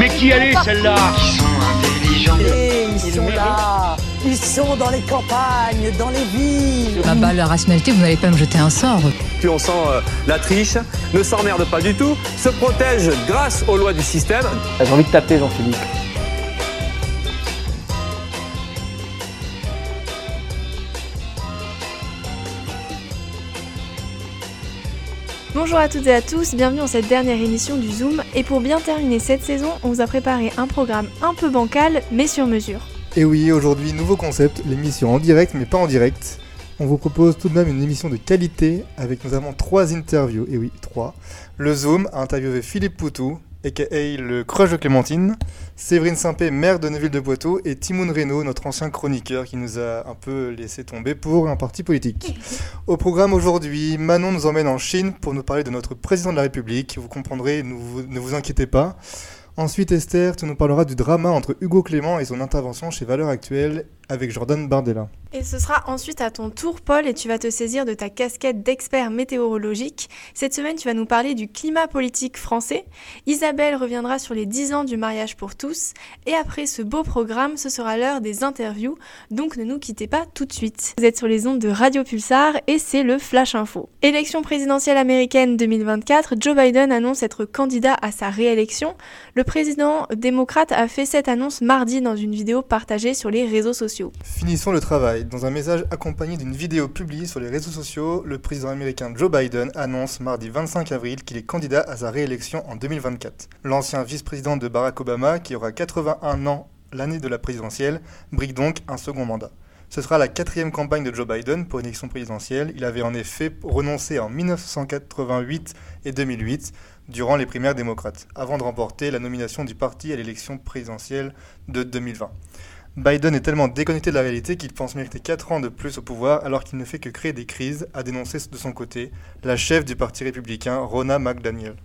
Mais qui elle est celle-là Ils sont intelligents. Et ils sont là Ils sont dans les campagnes, dans les villes Ah bah la rationalité, vous n'allez pas me jeter un sort. Plus on sent euh, la triche, ne s'emmerde pas du tout, se protège grâce aux lois du système. J'ai envie de taper Jean-Philippe. Bonjour à toutes et à tous, bienvenue dans cette dernière émission du Zoom. Et pour bien terminer cette saison, on vous a préparé un programme un peu bancal, mais sur mesure. Et oui, aujourd'hui, nouveau concept, l'émission en direct mais pas en direct. On vous propose tout de même une émission de qualité avec notamment trois interviews. Et oui, trois. Le Zoom a interviewé Philippe Poutou, aka le crush de Clémentine, Séverine Simpé, maire de Neuville-de-Poitou, et Timoun Reynaud, notre ancien chroniqueur qui nous a un peu laissé tomber pour un parti politique. Au programme aujourd'hui, Manon nous emmène en Chine pour nous parler de notre président de la République. Vous comprendrez, ne vous, ne vous inquiétez pas. Ensuite, Esther, tu nous parleras du drama entre Hugo Clément et son intervention chez Valeurs Actuelles avec Jordan Bardella. Et ce sera ensuite à ton tour, Paul, et tu vas te saisir de ta casquette d'expert météorologique. Cette semaine, tu vas nous parler du climat politique français. Isabelle reviendra sur les 10 ans du mariage pour tous. Et après ce beau programme, ce sera l'heure des interviews, donc ne nous quittez pas tout de suite. Vous êtes sur les ondes de Radio Pulsar et c'est le Flash Info. Élection présidentielle américaine 2024, Joe Biden annonce être candidat à sa réélection. Le président démocrate a fait cette annonce mardi dans une vidéo partagée sur les réseaux sociaux. Finissons le travail. Dans un message accompagné d'une vidéo publiée sur les réseaux sociaux, le président américain Joe Biden annonce mardi 25 avril qu'il est candidat à sa réélection en 2024. L'ancien vice-président de Barack Obama, qui aura 81 ans l'année de la présidentielle, brigue donc un second mandat. Ce sera la quatrième campagne de Joe Biden pour une élection présidentielle. Il avait en effet renoncé en 1988 et 2008 durant les primaires démocrates, avant de remporter la nomination du parti à l'élection présidentielle de 2020. Biden est tellement déconnecté de la réalité qu'il pense mériter 4 ans de plus au pouvoir alors qu'il ne fait que créer des crises, a dénoncé de son côté la chef du parti républicain, Rona McDaniel.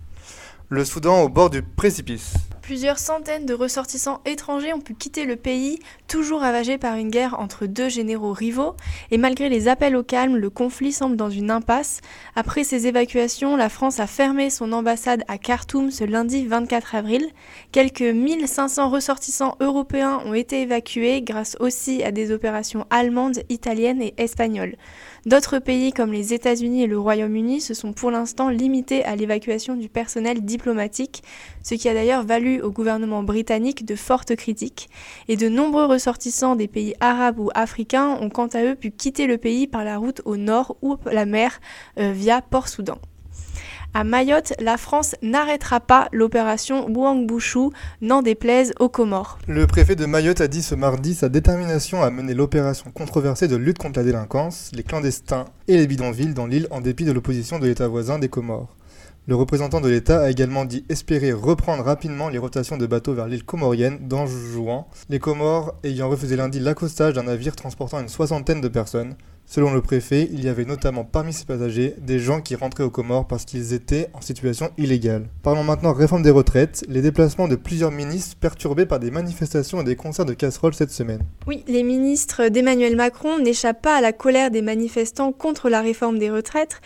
Le Soudan au bord du précipice. Plusieurs centaines de ressortissants étrangers ont pu quitter le pays, toujours ravagé par une guerre entre deux généraux rivaux, et malgré les appels au calme, le conflit semble dans une impasse. Après ces évacuations, la France a fermé son ambassade à Khartoum ce lundi 24 avril. Quelques 1500 ressortissants européens ont été évacués grâce aussi à des opérations allemandes, italiennes et espagnoles. D'autres pays comme les États-Unis et le Royaume-Uni se sont pour l'instant limités à l'évacuation du personnel diplomatique, ce qui a d'ailleurs valu au gouvernement britannique de fortes critiques, et de nombreux ressortissants des pays arabes ou africains ont quant à eux pu quitter le pays par la route au nord ou la mer euh, via Port-Soudan. À Mayotte, la France n'arrêtera pas l'opération Bouang-Bouchou, n'en déplaise aux Comores. Le préfet de Mayotte a dit ce mardi sa détermination à mener l'opération controversée de lutte contre la délinquance, les clandestins et les bidonvilles dans l'île en dépit de l'opposition de l'État voisin des Comores. Le représentant de l'État a également dit espérer reprendre rapidement les rotations de bateaux vers l'île comorienne d'Anjouan, les Comores ayant refusé lundi l'accostage d'un navire transportant une soixantaine de personnes. Selon le préfet, il y avait notamment parmi ces passagers des gens qui rentraient aux Comores parce qu'ils étaient en situation illégale. Parlons maintenant réforme des retraites, les déplacements de plusieurs ministres perturbés par des manifestations et des concerts de casseroles cette semaine. Oui, les ministres d'Emmanuel Macron n'échappent pas à la colère des manifestants contre la réforme des retraites.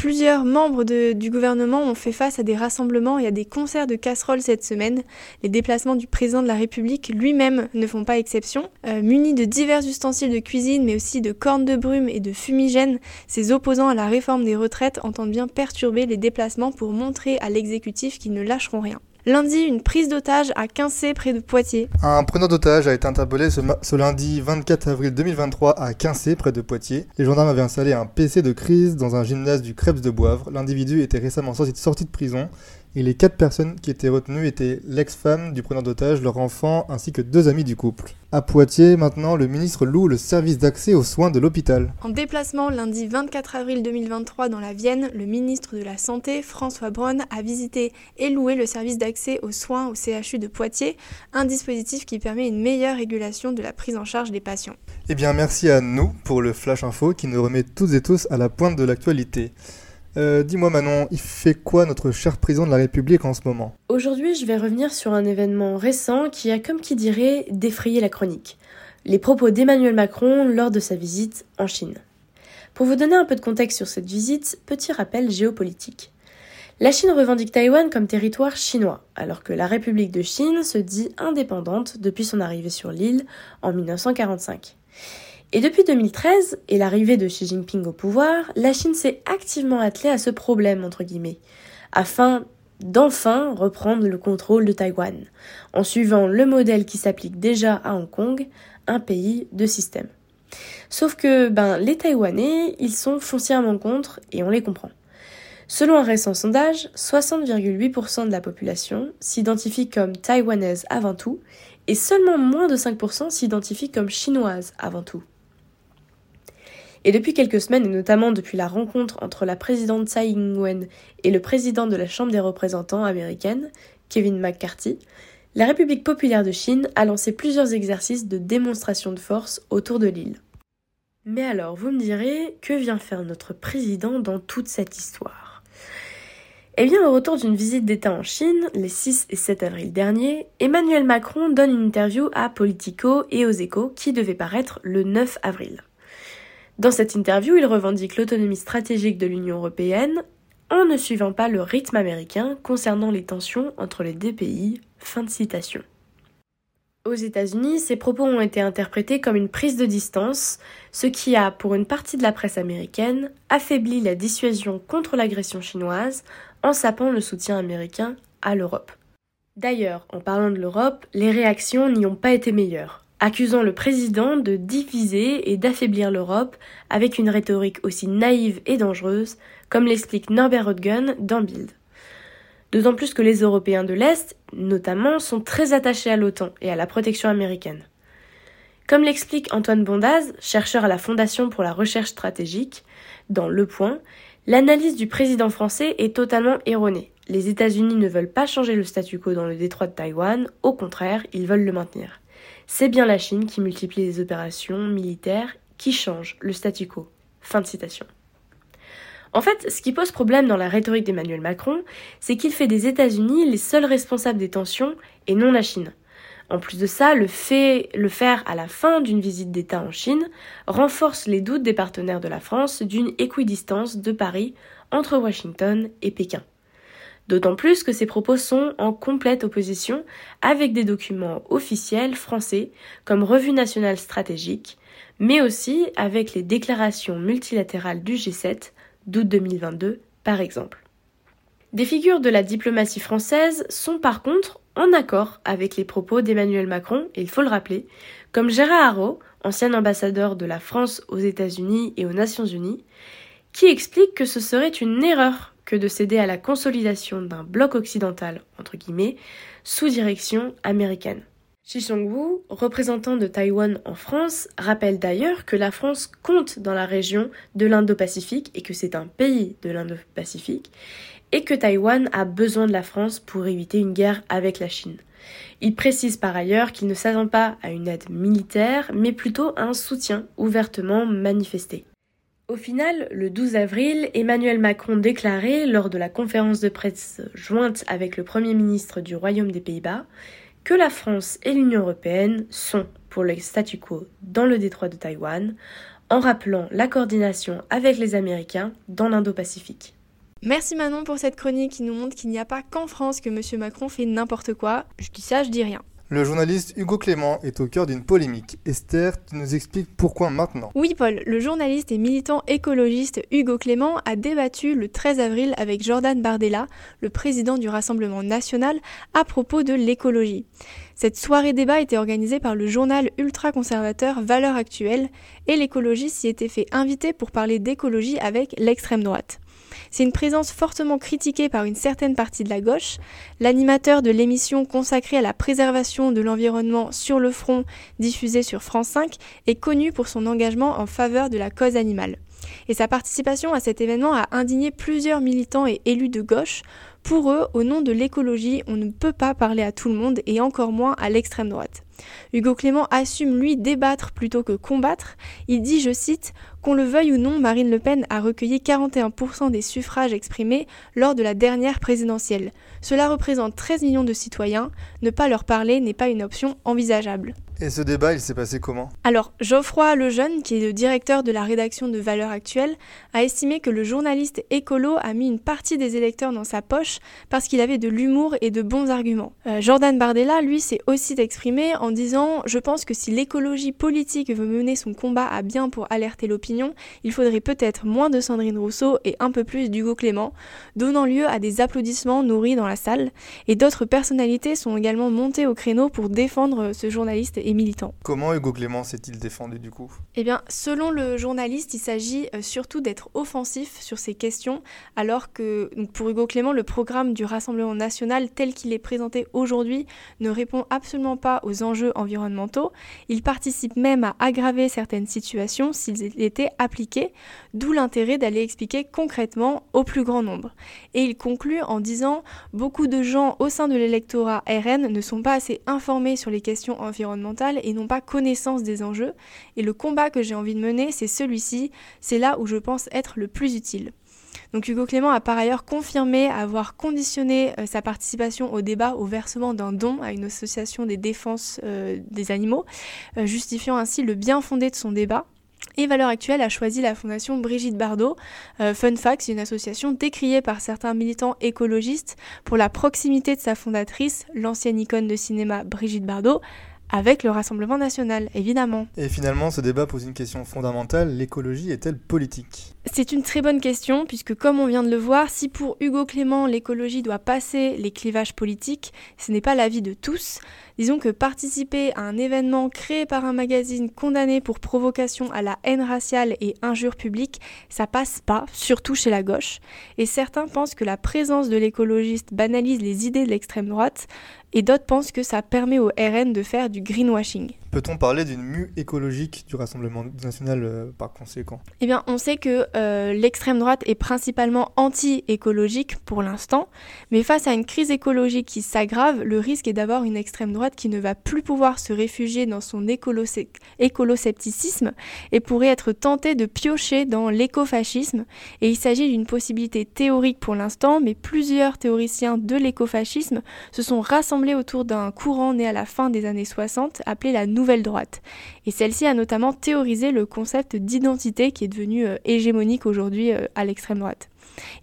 Plusieurs membres du gouvernement ont fait face à des rassemblements et à des concerts de casseroles cette semaine. Les déplacements du président de la République lui-même ne font pas exception. Euh, munis de divers ustensiles de cuisine, mais aussi de cornes de brume et de fumigènes, ces opposants à la réforme des retraites entendent bien perturber les déplacements pour montrer à l'exécutif qu'ils ne lâcheront rien. Lundi, une prise d'otage à Quincé, près de Poitiers. Un preneur d'otage a été interpellé ce, lundi 24 avril 2023 à Quincé, près de Poitiers. Les gendarmes avaient installé un PC de crise dans un gymnase du Krebs de Boivre. L'individu était récemment sorti de prison et les quatre personnes qui étaient retenues étaient l'ex-femme du preneur d'otage, leur enfant ainsi que deux amis du couple. À Poitiers, maintenant, le ministre loue le service d'accès aux soins de l'hôpital. En déplacement lundi 24 avril 2023 dans la Vienne, le ministre de la Santé, François Braun, a visité et loué le service d'accès aux soins au CHU de Poitiers, un dispositif qui permet une meilleure régulation de la prise en charge des patients. Eh bien, merci à nous pour le Flash Info qui nous remet toutes et tous à la pointe de l'actualité. Euh, Dis-moi Manon, il fait quoi notre cher président de la République en ce moment? Aujourd'hui, je vais revenir sur un événement récent qui a, comme qui dirait, défrayé la chronique. Les propos d'Emmanuel Macron lors de sa visite en Chine. Pour vous donner un peu de contexte sur cette visite, petit rappel géopolitique. La Chine revendique Taïwan comme territoire chinois, alors que la République de Chine se dit indépendante depuis son arrivée sur l'île en 1945. Et depuis 2013 et l'arrivée de Xi Jinping au pouvoir, la Chine s'est activement attelée à ce problème, entre guillemets, afin d'enfin reprendre le contrôle de Taïwan, en suivant le modèle qui s'applique déjà à Hong Kong, un pays de système. Sauf que ben, les Taïwanais, ils sont foncièrement contre et on les comprend. Selon un récent sondage, 60,8% de la population s'identifie comme taïwanaise avant tout et seulement moins de 5% s'identifie comme chinoise avant tout. Et depuis quelques semaines, et notamment depuis la rencontre entre la présidente Tsai Ing-wen et le président de la Chambre des représentants américaine, Kevin McCarthy, la République populaire de Chine a lancé plusieurs exercices de démonstration de force autour de l'île. Mais alors, vous me direz, que vient faire notre président dans toute cette histoire? Eh bien, au retour d'une visite d'État en Chine, les 6 et 7 avril dernier, Emmanuel Macron donne une interview à Politico et aux échos qui devait paraître le 9 avril. Dans cette interview, il revendique l'autonomie stratégique de l'Union européenne en ne suivant pas le rythme américain concernant les tensions entre les deux pays. Aux États-Unis, ces propos ont été interprétés comme une prise de distance, ce qui a, pour une partie de la presse américaine, affaibli la dissuasion contre l'agression chinoise en sapant le soutien américain à l'Europe. D'ailleurs, en parlant de l'Europe, les réactions n'y ont pas été meilleures accusant le président de diviser et d'affaiblir l'Europe avec une rhétorique aussi naïve et dangereuse, comme l'explique Norbert Röttgen dans Bild. D'autant plus que les Européens de l'Est, notamment, sont très attachés à l'OTAN et à la protection américaine. Comme l'explique Antoine Bondaz, chercheur à la Fondation pour la recherche stratégique, dans Le Point, l'analyse du président français est totalement erronée. Les États-Unis ne veulent pas changer le statu quo dans le détroit de Taïwan, au contraire, ils veulent le maintenir c'est bien la Chine qui multiplie les opérations militaires qui changent le statu quo. Fin de citation. En fait, ce qui pose problème dans la rhétorique d'Emmanuel Macron, c'est qu'il fait des États-Unis les seuls responsables des tensions et non la Chine. En plus de ça, le faire à la fin d'une visite d'État en Chine renforce les doutes des partenaires de la France d'une équidistance de Paris entre Washington et Pékin. D'autant plus que ces propos sont en complète opposition avec des documents officiels français comme Revue nationale stratégique, mais aussi avec les déclarations multilatérales du G7 d'août 2022 par exemple. Des figures de la diplomatie française sont par contre en accord avec les propos d'Emmanuel Macron, il faut le rappeler, comme Gérard Haro, ancien ambassadeur de la France aux États-Unis et aux Nations Unies, qui explique que ce serait une erreur que de céder à la consolidation d'un bloc occidental, entre guillemets, sous direction américaine. Xi Chongwu, représentant de Taïwan en France, rappelle d'ailleurs que la France compte dans la région de l'Indo-Pacifique et que c'est un pays de l'Indo-Pacifique, et que Taïwan a besoin de la France pour éviter une guerre avec la Chine. Il précise par ailleurs qu'il ne s'attend pas à une aide militaire, mais plutôt à un soutien ouvertement manifesté. Au final, le 12 avril, Emmanuel Macron déclarait, lors de la conférence de presse jointe avec le Premier ministre du Royaume des Pays-Bas, que la France et l'Union européenne sont pour le statu quo dans le détroit de Taïwan, en rappelant la coordination avec les Américains dans l'Indo-Pacifique. Merci Manon pour cette chronique qui nous montre qu'il n'y a pas qu'en France que M. Macron fait n'importe quoi. Je dis ça, je dis rien. Le journaliste Hugo Clément est au cœur d'une polémique. Esther, tu nous expliques pourquoi maintenant? Oui Paul, le journaliste et militant écologiste Hugo Clément a débattu le 13 avril avec Jordan Bardella, le président du Rassemblement national, à propos de l'écologie. Cette soirée débat était organisée par le journal ultra-conservateur Valeurs Actuelles et l'écologie s'y était fait inviter pour parler d'écologie avec l'extrême droite. C'est une présence fortement critiquée par une certaine partie de la gauche. L'animateur de l'émission consacrée à la préservation de l'environnement sur le front, diffusée sur France 5, est connu pour son engagement en faveur de la cause animale. Et sa participation à cet événement a indigné plusieurs militants et élus de gauche. Pour eux, au nom de l'écologie, on ne peut pas parler à tout le monde et encore moins à l'extrême droite. Hugo Clément assume, lui, débattre plutôt que combattre. Il dit, je cite, Qu'on le veuille ou non, Marine Le Pen a recueilli 41% des suffrages exprimés lors de la dernière présidentielle. Cela représente 13 millions de citoyens. Ne pas leur parler n'est pas une option envisageable. Et ce débat, il s'est passé comment? Alors, Geoffroy Lejeune, qui est le directeur de la rédaction de Valeurs Actuelles, a estimé que le journaliste écolo a mis une partie des électeurs dans sa poche parce qu'il avait de l'humour et de bons arguments. Euh, Jordan Bardella, lui, s'est aussi exprimé en disant Je pense que si l'écologie politique veut mener son combat à bien pour alerter l'opinion, il faudrait peut-être moins de Sandrine Rousseau et un peu plus d'Hugo Clément, donnant lieu à des applaudissements nourris dans la salle. Et d'autres personnalités sont également montées au créneau pour défendre ce journaliste militants. Comment Hugo Clément s'est-il défendu du coup? Eh bien, selon le journaliste, il s'agit euh, surtout d'être offensif sur ces questions, alors que pour Hugo Clément, le programme du Rassemblement national tel qu'il est présenté aujourd'hui ne répond absolument pas aux enjeux environnementaux. Il participe même à aggraver certaines situations s'ils étaient appliqués, d'où l'intérêt d'aller expliquer concrètement au plus grand nombre. Et il conclut en disant Beaucoup de gens au sein de l'électorat RN ne sont pas assez informés sur les questions environnementales et n'ont pas connaissance des enjeux. Et le combat que j'ai envie de mener, c'est celui-ci. C'est là où je pense être le plus utile. Donc Hugo Clément a par ailleurs confirmé avoir conditionné euh, sa participation au débat au versement d'un don à une association des défenses euh, des animaux, euh, justifiant ainsi le bien fondé de son débat. Et Valeurs Actuelles a choisi la fondation Brigitte Bardot. Fun Fact, une association décriée par certains militants écologistes pour la proximité de sa fondatrice, l'ancienne icône de cinéma Brigitte Bardot, avec le Rassemblement national, évidemment. Et finalement, ce débat pose une question fondamentale, l'écologie est-elle politique? C'est une très bonne question, puisque comme on vient de le voir, si pour Hugo Clément, l'écologie doit passer les clivages politiques, ce n'est pas l'avis de tous. Disons que participer à un événement créé par un magazine condamné pour provocation à la haine raciale et injure publique, ça passe pas, surtout chez la gauche. Et certains pensent que la présence de l'écologiste banalise les idées de l'extrême droite, et d'autres pensent que ça permet au RN de faire du greenwashing. Peut-on parler d'une mue écologique du Rassemblement national euh, par conséquent? Eh bien, on sait que euh, l'extrême droite est principalement anti-écologique pour l'instant, mais face à une crise écologique qui s'aggrave, le risque est d'avoir une extrême droite qui ne va plus pouvoir se réfugier dans son écoloscepticisme et pourrait être tentée de piocher dans l'écofascisme. Et il s'agit d'une possibilité théorique pour l'instant, mais plusieurs théoriciens de l'écofascisme se sont rassemblés autour d'un courant né à la fin des années 60 appelé la nouvelle droite. Et celle-ci a notamment théorisé le concept d'identité qui est devenu euh, hégémonique aujourd'hui euh, à l'extrême droite.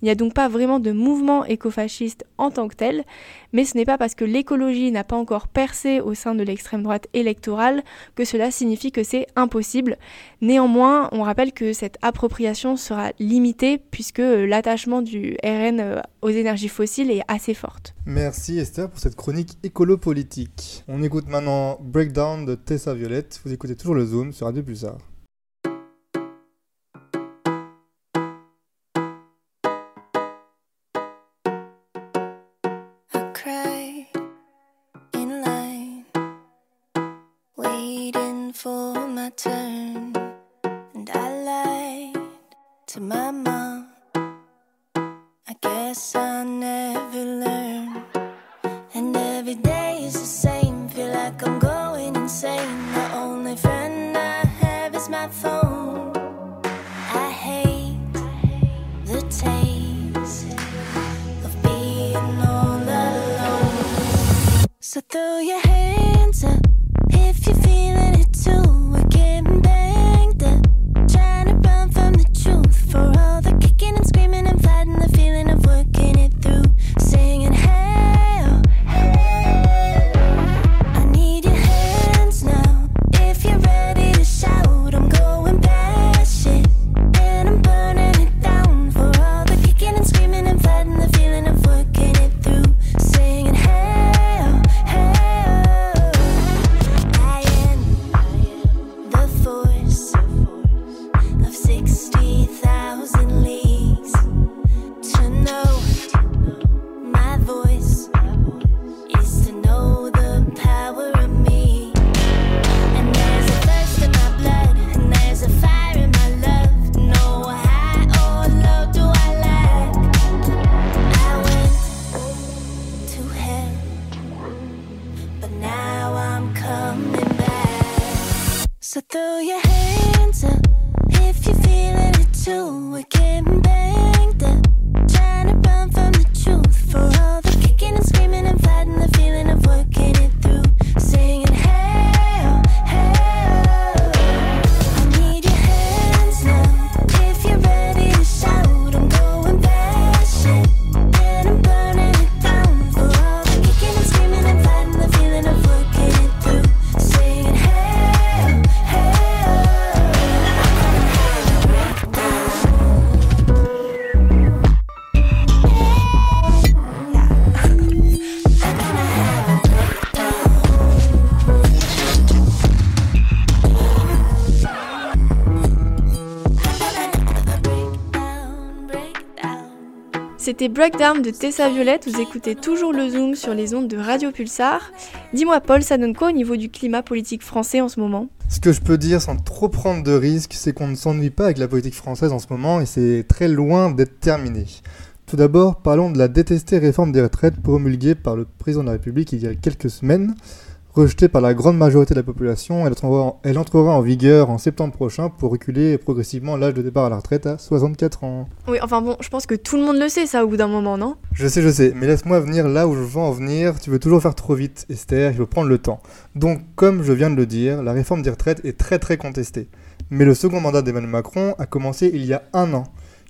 Il n'y a donc pas vraiment de mouvement écofasciste en tant que tel, mais ce n'est pas parce que l'écologie n'a pas encore percé au sein de l'extrême droite électorale que cela signifie que c'est impossible. Néanmoins, on rappelle que cette appropriation sera limitée puisque l'attachement du RN euh, aux énergies fossiles est assez forte. Merci Esther pour cette chronique écolo-politique. On écoute maintenant Breakdown de Tessa Violette. Vous écoutez toujours le Zoom sur Radio Pulsar. waiting for my turn, and I lied to my mom. I guess I never learned, and every day is the same. Feel like I'm going insane. The only friend I have is my phone. I hate the taste of being all alone. So throw your hands. C'était Breakdown de Tessa Violette, vous écoutez toujours le Zoom sur les ondes de Radio Pulsar. Dis-moi Paul, ça donne quoi au niveau du climat politique français en ce moment? Ce que je peux dire sans trop prendre de risques, c'est qu'on ne s'ennuie pas avec la politique française en ce moment et c'est très loin d'être terminé. Tout d'abord, parlons de la détestée réforme des retraites promulguée par le président de la République il y a quelques semaines. Rejetée par la grande majorité de la population, elle entrera, elle entrera en vigueur en septembre prochain pour reculer progressivement l'âge de départ à la retraite à 64 ans. Oui, enfin bon, je pense que tout le monde le sait ça au bout d'un moment, non? Je sais, je sais, mais laisse-moi venir là où je veux en venir. Tu veux toujours faire trop vite, Esther, il faut prendre le temps. Donc, comme je viens de le dire, la réforme des retraites est très très contestée. Mais le second mandat d'Emmanuel Macron a commencé il y a un an.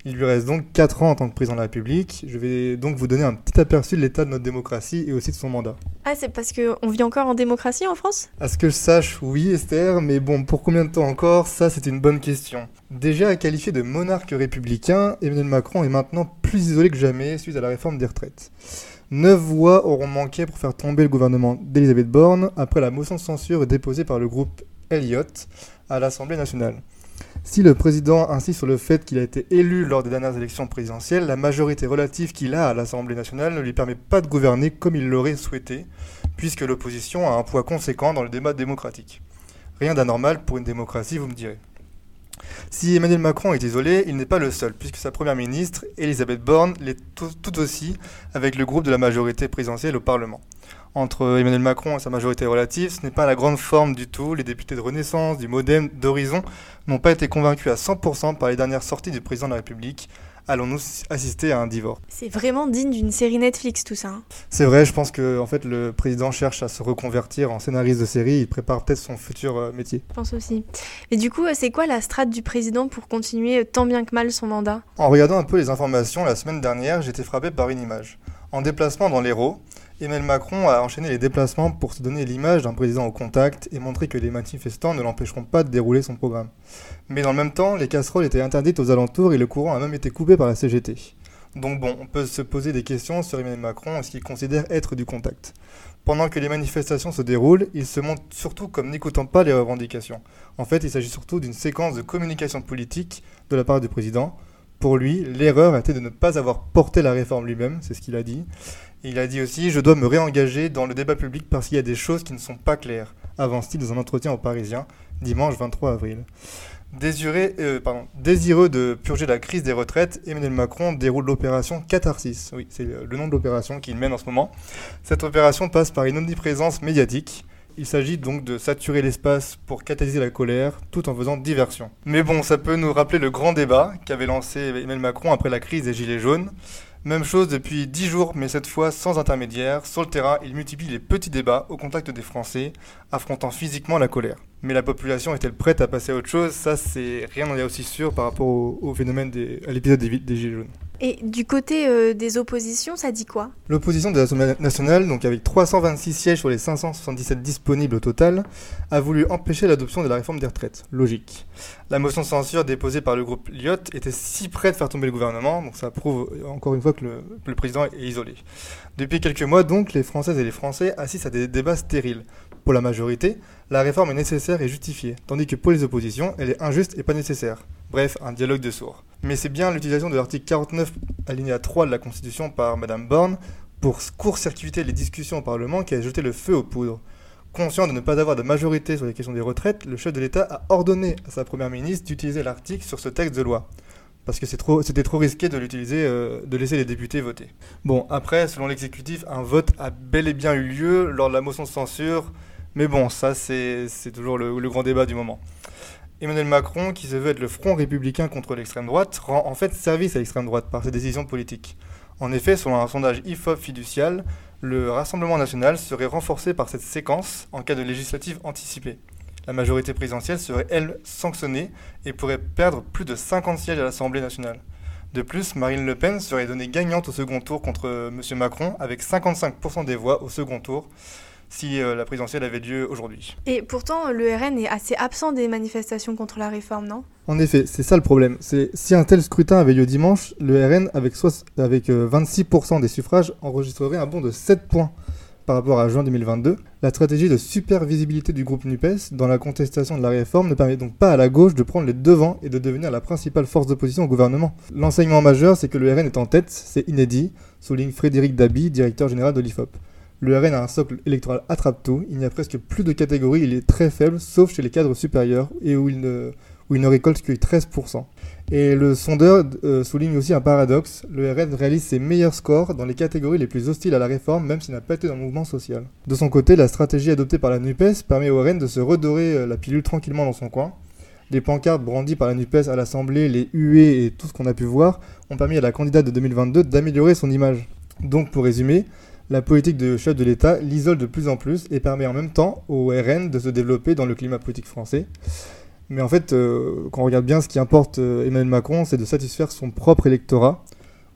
Il lui reste donc 4 ans en tant que président de la République. Je vais donc vous donner un petit aperçu de l'état de notre démocratie et aussi de son mandat. Ah, c'est parce qu'on vit encore en démocratie en France? À ce que je sache, oui Esther, mais bon, pour combien de temps encore? Ça, c'est une bonne question. Déjà qualifié de monarque républicain, Emmanuel Macron est maintenant plus isolé que jamais suite à la réforme des retraites. Neuf voix auront manqué pour faire tomber le gouvernement d'Elisabeth Borne après la motion de censure déposée par le groupe Elliott à l'Assemblée nationale. Si le président insiste sur le fait qu'il a été élu lors des dernières élections présidentielles, la majorité relative qu'il a à l'Assemblée nationale ne lui permet pas de gouverner comme il l'aurait souhaité, puisque l'opposition a un poids conséquent dans le débat démocratique. Rien d'anormal pour une démocratie, vous me direz. Si Emmanuel Macron est isolé, il n'est pas le seul, puisque sa première ministre, Elisabeth Borne, l'est tout aussi avec le groupe de la majorité présidentielle au Parlement entre Emmanuel Macron et sa majorité relative, ce n'est pas la grande forme du tout. Les députés de Renaissance, du Modem, d'Horizon n'ont pas été convaincus à 100% par les dernières sorties du président de la République. Allons-nous assister à un divorce? C'est vraiment digne d'une série Netflix tout ça. Hein. C'est vrai, je pense que en fait le président cherche à se reconvertir en scénariste de série, il prépare peut-être son futur euh, métier. Je pense aussi. Et du coup, euh, c'est quoi la strate du président pour continuer euh, tant bien que mal son mandat? En regardant un peu les informations la semaine dernière, j'étais frappé par une image. En déplacement dans l'Hérault, Emmanuel Macron a enchaîné les déplacements pour se donner l'image d'un président au contact et montrer que les manifestants ne l'empêcheront pas de dérouler son programme. Mais dans le même temps, les casseroles étaient interdites aux alentours et le courant a même été coupé par la CGT. Donc bon, on peut se poser des questions sur Emmanuel Macron et ce qu'il considère être du contact. Pendant que les manifestations se déroulent, il se montre surtout comme n'écoutant pas les revendications. En fait, il s'agit surtout d'une séquence de communication politique de la part du président. Pour lui, l'erreur a été de ne pas avoir porté la réforme lui-même, c'est ce qu'il a dit, il a dit aussi Je dois me réengager dans le débat public parce qu'il y a des choses qui ne sont pas claires, avance-t-il dans un entretien au Parisien, dimanche 23 avril. Euh, désireux de purger la crise des retraites, Emmanuel Macron déroule l'opération Catharsis. Oui, c'est le nom de l'opération qu'il mène en ce moment. Cette opération passe par une omniprésence médiatique. Il s'agit donc de saturer l'espace pour catalyser la colère tout en faisant diversion. Mais bon, ça peut nous rappeler le grand débat qu'avait lancé Emmanuel Macron après la crise des Gilets jaunes. Même chose depuis 10 jours, mais cette fois sans intermédiaire. Sur le terrain, il multiplie les petits débats au contact des Français, affrontant physiquement la colère. Mais la population est-elle prête à passer à autre chose? Ça, c'est rien n'en est aussi sûr par rapport au, phénomène des, à l'épisode des, des Gilets jaunes. Et du côté euh, des oppositions, ça dit quoi? L'opposition de l'Assemblée nationale, donc avec 326 sièges sur les 577 disponibles au total, a voulu empêcher l'adoption de la réforme des retraites. Logique. La motion de censure déposée par le groupe Lyot était si près de faire tomber le gouvernement, donc ça prouve encore une fois que le, le président est isolé. Depuis quelques mois, donc, les Françaises et les Français assistent à des débats stériles. Pour la majorité, la réforme est nécessaire et justifiée, tandis que pour les oppositions, elle est injuste et pas nécessaire. Bref, un dialogue de sourds. Mais c'est bien l'utilisation de l'article 49 alinéa 3 de la Constitution par Madame Borne pour court-circuiter les discussions au Parlement qui a jeté le feu aux poudres. Conscient de ne pas avoir de majorité sur les questions des retraites, le chef de l'État a ordonné à sa première ministre d'utiliser l'article sur ce texte de loi. Parce que c'était trop, risqué de l'utiliser, euh, de laisser les députés voter. Bon, après, selon l'exécutif, un vote a bel et bien eu lieu lors de la motion de censure. Mais bon, ça, c'est toujours le grand débat du moment. Emmanuel Macron, qui se veut être le front républicain contre l'extrême droite, rend en fait service à l'extrême droite par ses décisions politiques. En effet, selon un sondage IFOP fiducial, le Rassemblement national serait renforcé par cette séquence en cas de législative anticipée. La majorité présidentielle serait, elle, sanctionnée et pourrait perdre plus de 50 sièges à l'Assemblée nationale. De plus, Marine Le Pen serait donnée gagnante au second tour contre M. Macron avec 55% des voix au second tour, si euh, la présidentielle avait lieu aujourd'hui. Et pourtant, le RN est assez absent des manifestations contre la réforme, non? En effet, c'est ça le problème. C'est si un tel scrutin avait lieu dimanche, le RN avec, avec 26% euh, des suffrages enregistrerait un bond de 7 points par rapport à juin 2022. La stratégie de supervisibilité du groupe NUPES dans la contestation de la réforme ne permet donc pas à la gauche de prendre les devants et de devenir la principale force d'opposition au gouvernement. L'enseignement majeur, c'est que le RN est en tête, c'est inédit, souligne Frédéric Dabi, directeur général de l'IFOP. Le RN a un socle électoral attrape-tout, il n'y a presque plus de catégories, il est très faible, sauf chez les cadres supérieurs, et où il ne, récolte que 13%. Et le sondeur euh, souligne aussi un paradoxe, le RN réalise ses meilleurs scores dans les catégories les plus hostiles à la réforme, même s'il n'a pas été dans le mouvement social. De son côté, la stratégie adoptée par la NUPES permet au RN de se redorer euh, la pilule tranquillement dans son coin. Les pancartes brandies par la NUPES à l'Assemblée, les huées et tout ce qu'on a pu voir ont permis à la candidate de 2022 d'améliorer son image. Donc pour résumer, la politique de chef de l'État l'isole de plus en plus et permet en même temps au RN de se développer dans le climat politique français. Mais en fait, euh, quand on regarde bien ce qui importe euh, Emmanuel Macron, c'est de satisfaire son propre électorat.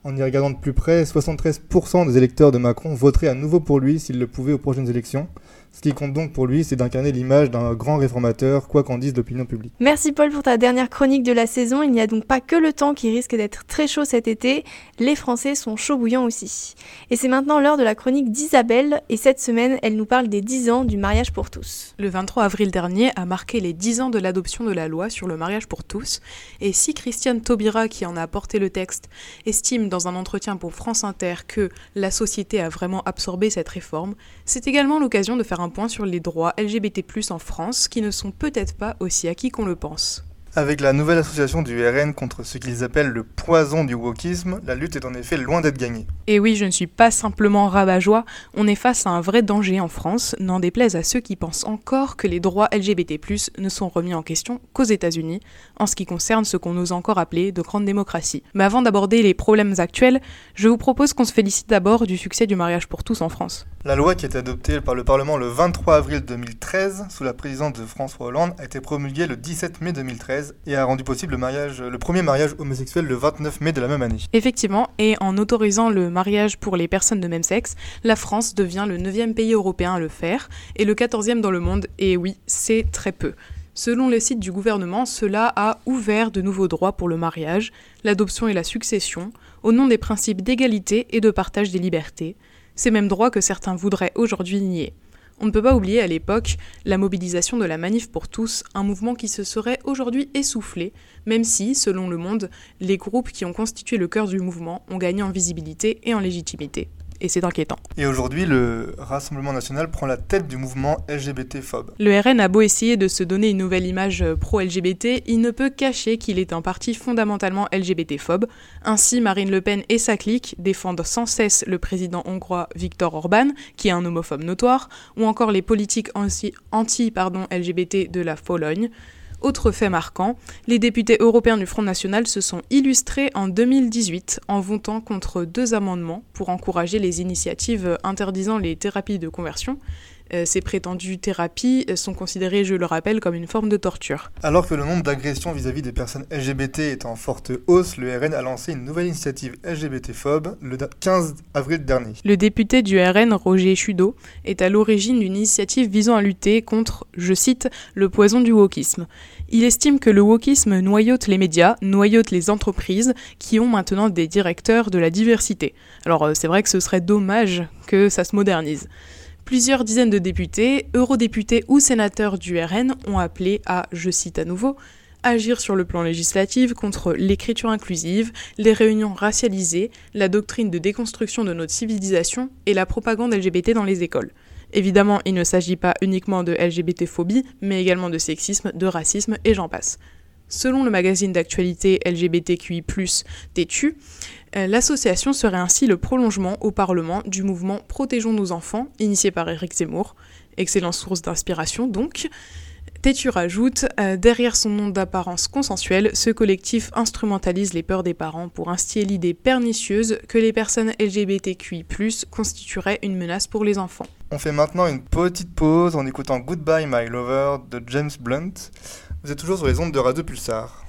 En y regardant de plus près, 73% des électeurs de Macron voteraient à nouveau pour lui s'il le pouvait aux prochaines élections. Ce qui compte donc pour lui, c'est d'incarner l'image d'un grand réformateur, quoi qu'en dise l'opinion publique. Merci Paul pour ta dernière chronique de la saison. Il n'y a donc pas que le temps qui risque d'être très chaud cet été, les Français sont chauds bouillants aussi. Et c'est maintenant l'heure de la chronique d'Isabelle, et cette semaine, elle nous parle des 10 ans du mariage pour tous. Le 23 avril dernier a marqué les 10 ans de l'adoption de la loi sur le mariage pour tous, et si Christiane Taubira, qui en a apporté le texte, estime dans un entretien pour France Inter que la société a vraiment absorbé cette réforme, c'est également l'occasion de faire un point sur les droits LGBT+ en France qui ne sont peut-être pas aussi acquis qu'on le pense. Avec la nouvelle association du RN contre ce qu'ils appellent le poison du wokisme, la lutte est en effet loin d'être gagnée. Et oui, je ne suis pas simplement rabat-joie, on est face à un vrai danger en France, n'en déplaise à ceux qui pensent encore que les droits LGBT+, ne sont remis en question qu'aux États-Unis, en ce qui concerne ce qu'on ose encore appeler de grandes démocraties. Mais avant d'aborder les problèmes actuels, je vous propose qu'on se félicite d'abord du succès du mariage pour tous en France. La loi qui a été adoptée par le Parlement le 23 avril 2013, sous la présidence de François Hollande, a été promulguée le 17 mai 2013 et a rendu possible le, le premier mariage homosexuel le 29 mai de la même année. Effectivement, et en autorisant le mariage pour les personnes de même sexe, la France devient le 9e pays européen à le faire et le 14e dans le monde, et oui, c'est très peu. Selon le site du gouvernement, cela a ouvert de nouveaux droits pour le mariage, l'adoption et la succession, au nom des principes d'égalité et de partage des libertés, ces mêmes droits que certains voudraient aujourd'hui nier. On ne peut pas oublier à l'époque la mobilisation de la manif pour tous, un mouvement qui se serait aujourd'hui essoufflé, même si, selon Le Monde, les groupes qui ont constitué le cœur du mouvement ont gagné en visibilité et en légitimité et c'est inquiétant. Et aujourd'hui, le Rassemblement national prend la tête du mouvement LGBT-phobe. Le RN a beau essayer de se donner une nouvelle image euh, pro-LGBT, il ne peut cacher qu'il est un parti fondamentalement LGBT-phobe. Ainsi, Marine Le Pen et sa clique défendent sans cesse le président hongrois Viktor Orban, qui est un homophobe notoire, ou encore les politiques anti-LGBT de la Pologne. Autre fait marquant, les députés européens du Front National se sont illustrés en 2018 en votant contre deux amendements pour encourager les initiatives interdisant les thérapies de conversion ces prétendues thérapies sont considérées, je le rappelle, comme une forme de torture. Alors que le nombre d'agressions vis-à-vis des personnes LGBT est en forte hausse, le RN a lancé une nouvelle initiative LGBT-phobe le 15 avril dernier. Le député du RN, Roger Chudo, est à l'origine d'une initiative visant à lutter contre, je cite, le poison du wokisme. Il estime que le wokisme noyote les médias, noyote les entreprises qui ont maintenant des directeurs de la diversité. Alors euh, c'est vrai que ce serait dommage que ça se modernise. Plusieurs dizaines de députés, eurodéputés ou sénateurs du RN ont appelé à, je cite à nouveau, agir sur le plan législatif contre l'écriture inclusive, les réunions racialisées, la doctrine de déconstruction de notre civilisation et la propagande LGBT dans les écoles. Évidemment, il ne s'agit pas uniquement de LGBT-phobie, mais également de sexisme, de racisme et j'en passe. Selon le magazine d'actualité LGBTQI+, Tétu, euh, l'association serait ainsi le prolongement au Parlement du mouvement Protégeons nos enfants, initié par Éric Zemmour. Excellente source d'inspiration donc. Tétu rajoute euh, Derrière son nom d'apparence consensuelle, ce collectif instrumentalise les peurs des parents pour instiller l'idée pernicieuse que les personnes LGBTQI constitueraient une menace pour les enfants. On fait maintenant une petite pause en écoutant Goodbye My Lover de James Blunt. Vous êtes toujours sur les ondes de Radio Pulsar.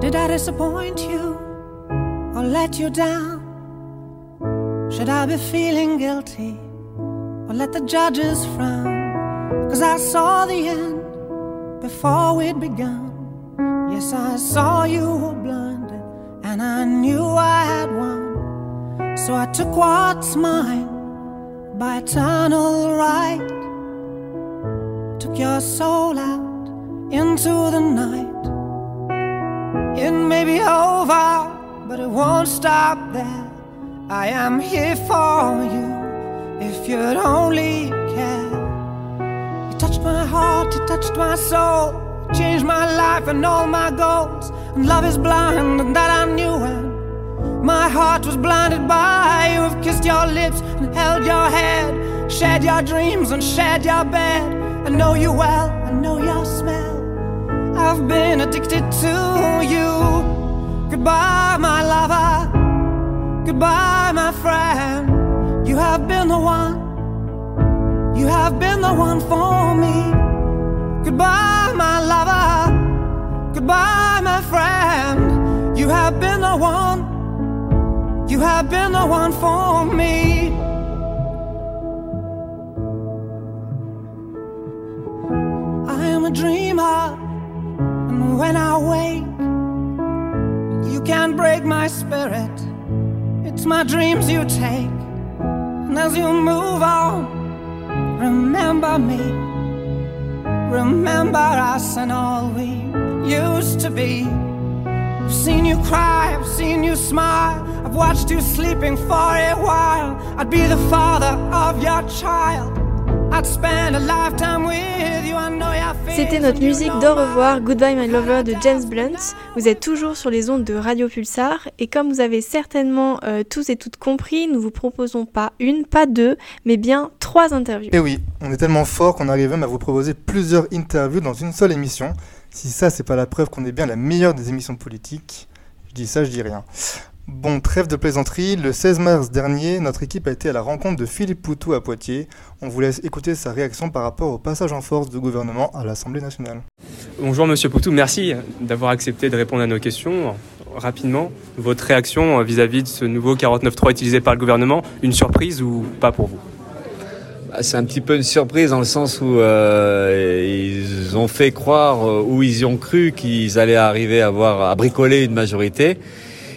Did I disappoint you or let you down? Should I be feeling guilty or let the judges frown? Cause I saw the end before we'd begun. Yes, I saw you were blinded, and I knew I had won. So I took what's mine by eternal right. Took your soul out into the night. It may be over, but it won't stop there. I am here for you if you'd only care. You touched my heart, you touched my soul, changed my life and all my goals. And love is blind, and that I knew when my heart was blinded by you. Have kissed your lips and held your head, shared your dreams and shared your bed. I know you well, I know your smell. I've been addicted to you. Goodbye, my lover. Goodbye, my friend. You have been the one. You have been the one for me. Goodbye, my lover. Goodbye, my friend. You have been the one. You have been the one for me. I am a dreamer, and when I wake, you can't break my spirit. It's my dreams you take, and as you move on, remember me. Remember us and all we used to be. I've seen you cry, I've seen you smile, I've watched you sleeping for a while. I'd be the father of your child. C'était notre musique know d'au revoir Goodbye My Lover de James Blunt. Vous êtes toujours sur les ondes de Radio Pulsar et comme vous avez certainement euh, tous et toutes compris, nous vous proposons pas une, pas deux, mais bien trois interviews. Et oui, on est tellement fort qu'on arrive même à vous proposer plusieurs interviews dans une seule émission. Si ça, c'est pas la preuve qu'on est bien la meilleure des émissions politiques, je dis ça, je dis rien. Bon, trêve de plaisanterie, le 16 mars dernier, notre équipe a été à la rencontre de Philippe Poutou à Poitiers. On vous laisse écouter sa réaction par rapport au passage en force du gouvernement à l'Assemblée nationale. Bonjour Monsieur Poutou, merci d'avoir accepté de répondre à nos questions. Rapidement, votre réaction vis-à-vis de ce nouveau 49.3 utilisé par le gouvernement, une surprise ou pas pour vous? Bah, C'est un petit peu une surprise dans le sens où euh, ils ont fait croire euh, ou ils y ont cru qu'ils allaient arriver à avoir à bricoler une majorité.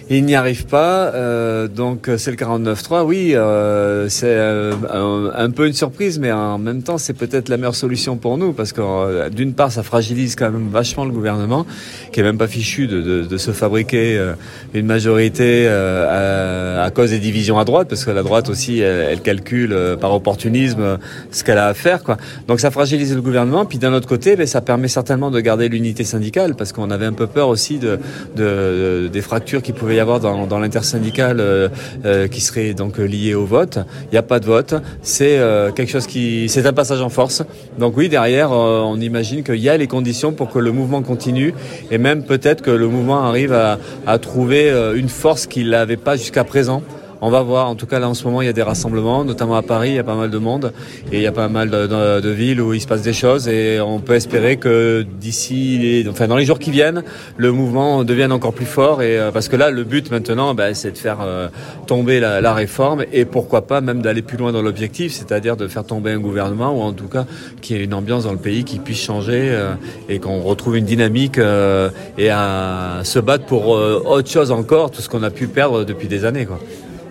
Ils n'y arrivent pas, euh, donc c'est le 49-3. Oui, euh, c'est euh, un, un peu une surprise, mais en même temps, c'est peut-être la meilleure solution pour nous, parce que euh, d'une part, ça fragilise quand même vachement le gouvernement, qui est même pas fichu de, de, de se fabriquer euh, une majorité euh, à, à cause des divisions à droite, parce que la droite aussi, elle, elle calcule euh, par opportunisme euh, ce qu'elle a à faire, quoi. Donc ça fragilise le gouvernement. Puis d'un autre côté, ben, ça permet certainement de garder l'unité syndicale, parce qu'on avait un peu peur aussi de, de- des fractures qui pouvaient y avoir dans, dans l'intersyndicale euh, euh, qui seraient donc euh, liées au vote. Il n'y a pas de vote. C'est quelque chose qui, c'est un passage en force. Donc oui, derrière, on imagine qu'il y a les conditions pour que le mouvement continue et même peut-être que le mouvement arrive à, trouver une force qu'il n'avait pas jusqu'à présent. On va voir. En tout cas, là, en ce moment, il y a des rassemblements, notamment à Paris. Il y a pas mal de monde et il y a pas mal de, villes où il se passe des choses. Et on peut espérer que d'ici, enfin, dans les jours qui viennent, le mouvement devienne encore plus fort. Et euh, parce que là, le but maintenant, ben, c'est de faire euh, tomber la, réforme et pourquoi pas même d'aller plus loin dans l'objectif, c'est-à-dire de faire tomber un gouvernement ou en tout cas qu'il y ait une ambiance dans le pays qui puisse changer euh, et qu'on retrouve une dynamique et à se battre pour autre chose encore, tout ce qu'on a pu perdre depuis des années.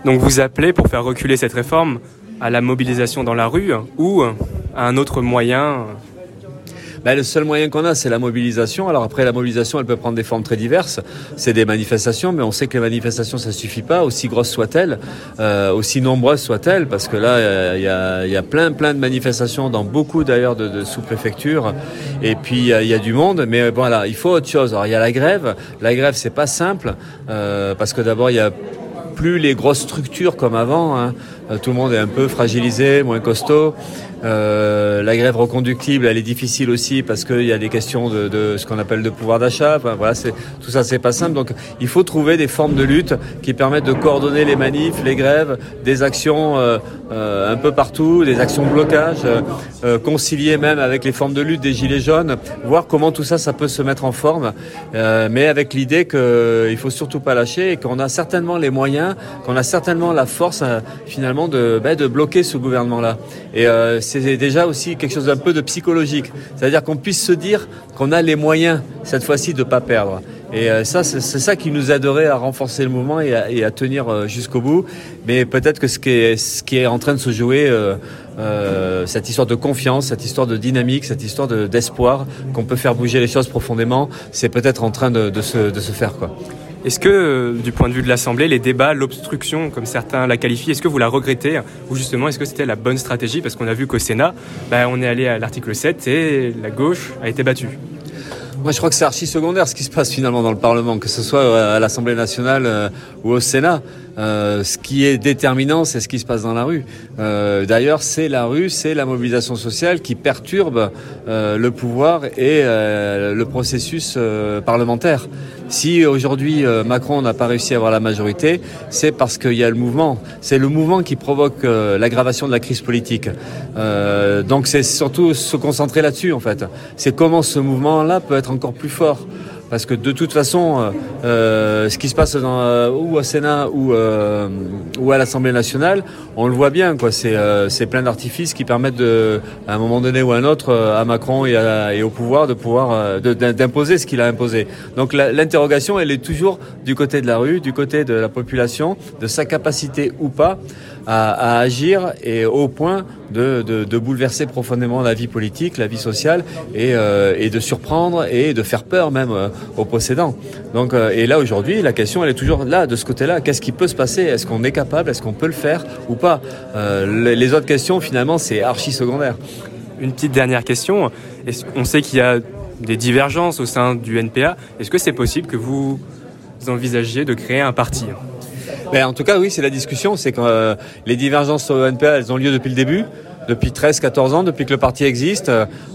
Donc vous appelez pour faire reculer cette réforme à la mobilisation dans la rue ou à un autre moyen? Ben, le seul moyen qu'on a, c'est la mobilisation. Alors après, la mobilisation, elle peut prendre des formes très diverses. C'est des manifestations, mais on sait que les manifestations, ça suffit pas, aussi grosses soient-elles, euh, aussi nombreuses soient-elles, parce que là, euh, il y, a, plein, plein de manifestations dans beaucoup d'ailleurs de, sous-préfectures. Et puis il y a- il y, a du monde, mais voilà, il faut autre chose. Alors il y a la grève. La grève, c'est pas simple, euh, parce que d'abord, il y a plus les grosses structures comme avant. hein. Euh, Tout le monde est un peu fragilisé, moins costaud. Euh, la grève reconductible, elle est difficile aussi parce qu'il y a des questions de, de ce qu'on appelle de pouvoir d'achat. Enfin, voilà, c'est tout ça, c'est pas simple. Donc, il faut trouver des formes de lutte qui permettent de coordonner les manifs, les grèves, des actions euh, euh, un peu partout, des actions de blocage, euh, concilier même avec les formes de lutte des gilets jaunes, voir comment tout ça, ça peut se mettre en forme, mais avec l'idée qu'il faut surtout pas lâcher et qu'on a certainement les moyens, qu'on a certainement la force finalement de, ben, de bloquer ce gouvernement-là. Et euh, c'est déjà aussi quelque chose d'un peu de psychologique, c'est-à-dire qu'on puisse se dire qu'on a les moyens cette fois-ci de pas perdre. Et euh, ça, c'est ça qui nous aiderait à renforcer le mouvement et à, tenir euh, jusqu'au bout. Mais peut-être que ce qui, est, en train de se jouer, euh, cette histoire de confiance, cette histoire de dynamique, cette histoire d'espoir, qu'on peut faire bouger les choses profondément, c'est peut-être en train de, de, se, de se faire. quoi. Est-ce que, euh, du point de vue de l'Assemblée, les débats, l'obstruction, comme certains la qualifient, est-ce que vous la regrettez Ou justement, est-ce que c'était la bonne stratégie Parce qu'on a vu qu'au Sénat, bah, on est allé à l'article 7 et la gauche a été battue. Moi, je crois que c'est archi secondaire ce qui se passe finalement dans le Parlement, que ce soit à l'Assemblée nationale euh, ou au Sénat. Euh, ce qui est déterminant, c'est ce qui se passe dans la rue. Euh, D'ailleurs, c'est la rue, c'est la mobilisation sociale qui perturbe euh, le pouvoir et euh, le processus euh, parlementaire. Si aujourd'hui Macron n'a pas réussi à avoir la majorité, c'est parce qu'il y a le mouvement. C'est le mouvement qui provoque l'aggravation de la crise politique. donc c'est surtout se concentrer là-dessus en fait. C'est comment ce mouvement-là peut être encore plus fort parce que de toute façon, euh, ce qui se passe dans, euh, ou au Sénat ou, euh, ou à l'Assemblée nationale, on le voit bien. quoi. C'est euh, plein d'artifices qui permettent, de, à un moment donné ou à un autre, euh, à Macron et, et au pouvoir de pouvoir euh, d'imposer ce qu'il a imposé. Donc l'interrogation, elle est toujours du côté de la rue, du côté de la population, de sa capacité ou pas à, agir et au point de, de, bouleverser profondément la vie politique, la vie sociale et, euh, de surprendre et de faire peur même euh, aux possédants. Donc, euh, et là aujourd'hui, la question elle est toujours là de ce côté-là. Qu'est-ce qui peut se passer? Est-ce qu'on est capable? Est-ce qu'on peut le faire ou pas? Les, les, autres questions finalement c'est archi secondaire. Une petite dernière question. On sait qu'il y a des divergences au sein du NPA. Est-ce que c'est possible que vous envisagiez de créer un parti? Ben, en tout cas, oui, c'est la discussion. C'est que euh, les divergences au NPA, elles ont lieu depuis le début depuis 13-14 ans, depuis que le parti existe.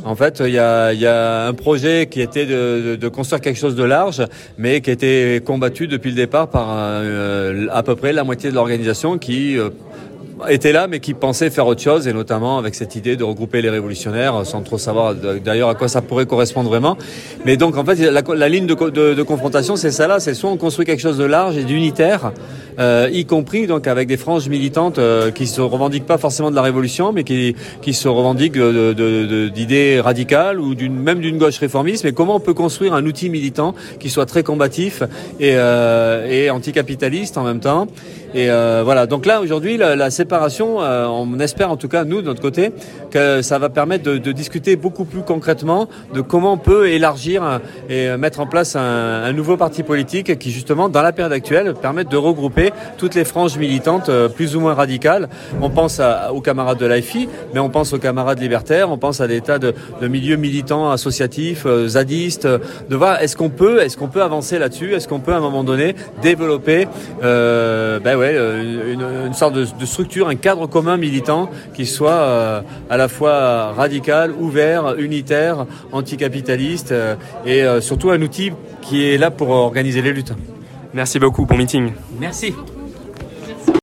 En fait, il y a, un projet qui était de, de, de, construire quelque chose de large, mais qui a été combattu depuis le départ par euh, à peu près la moitié de l'organisation qui euh, était là, mais qui pensait faire autre chose, et notamment avec cette idée de regrouper les révolutionnaires, sans trop savoir d'ailleurs à quoi ça pourrait correspondre vraiment. Mais donc, en fait, la, ligne de, de, de confrontation, c'est ça là, c'est soit on construit quelque chose de large et d'unitaire, euh, y compris donc avec des franges militantes euh, qui se revendiquent pas forcément de la révolution, mais qui, qui se revendiquent d'idées radicales ou même d'une gauche réformiste. Mais comment on peut construire un outil militant qui soit très combatif et, euh, et anticapitaliste en même temps et euh, voilà, donc là aujourd'hui la, séparation, euh, on espère en tout cas nous de notre côté que ça va permettre de, discuter beaucoup plus concrètement de comment on peut élargir et mettre en place un, nouveau parti politique qui justement dans la période actuelle permette de regrouper toutes les franges militantes euh, plus ou moins radicales. On pense aux camarades de l'AFI, mais on pense aux camarades libertaires, on pense à des tas de, milieux militants associatifs, euh, zadistes, de voir est-ce qu'on peut, est-ce qu'on peut avancer là-dessus, est-ce qu'on peut à un moment donné développer euh, ben ouais, une, sorte de, structure, un cadre commun militant qui soit euh, à la fois radical, ouvert, unitaire, anticapitaliste euh, et euh, surtout un outil qui est là pour organiser les luttes. Merci beaucoup, bon meeting. Merci.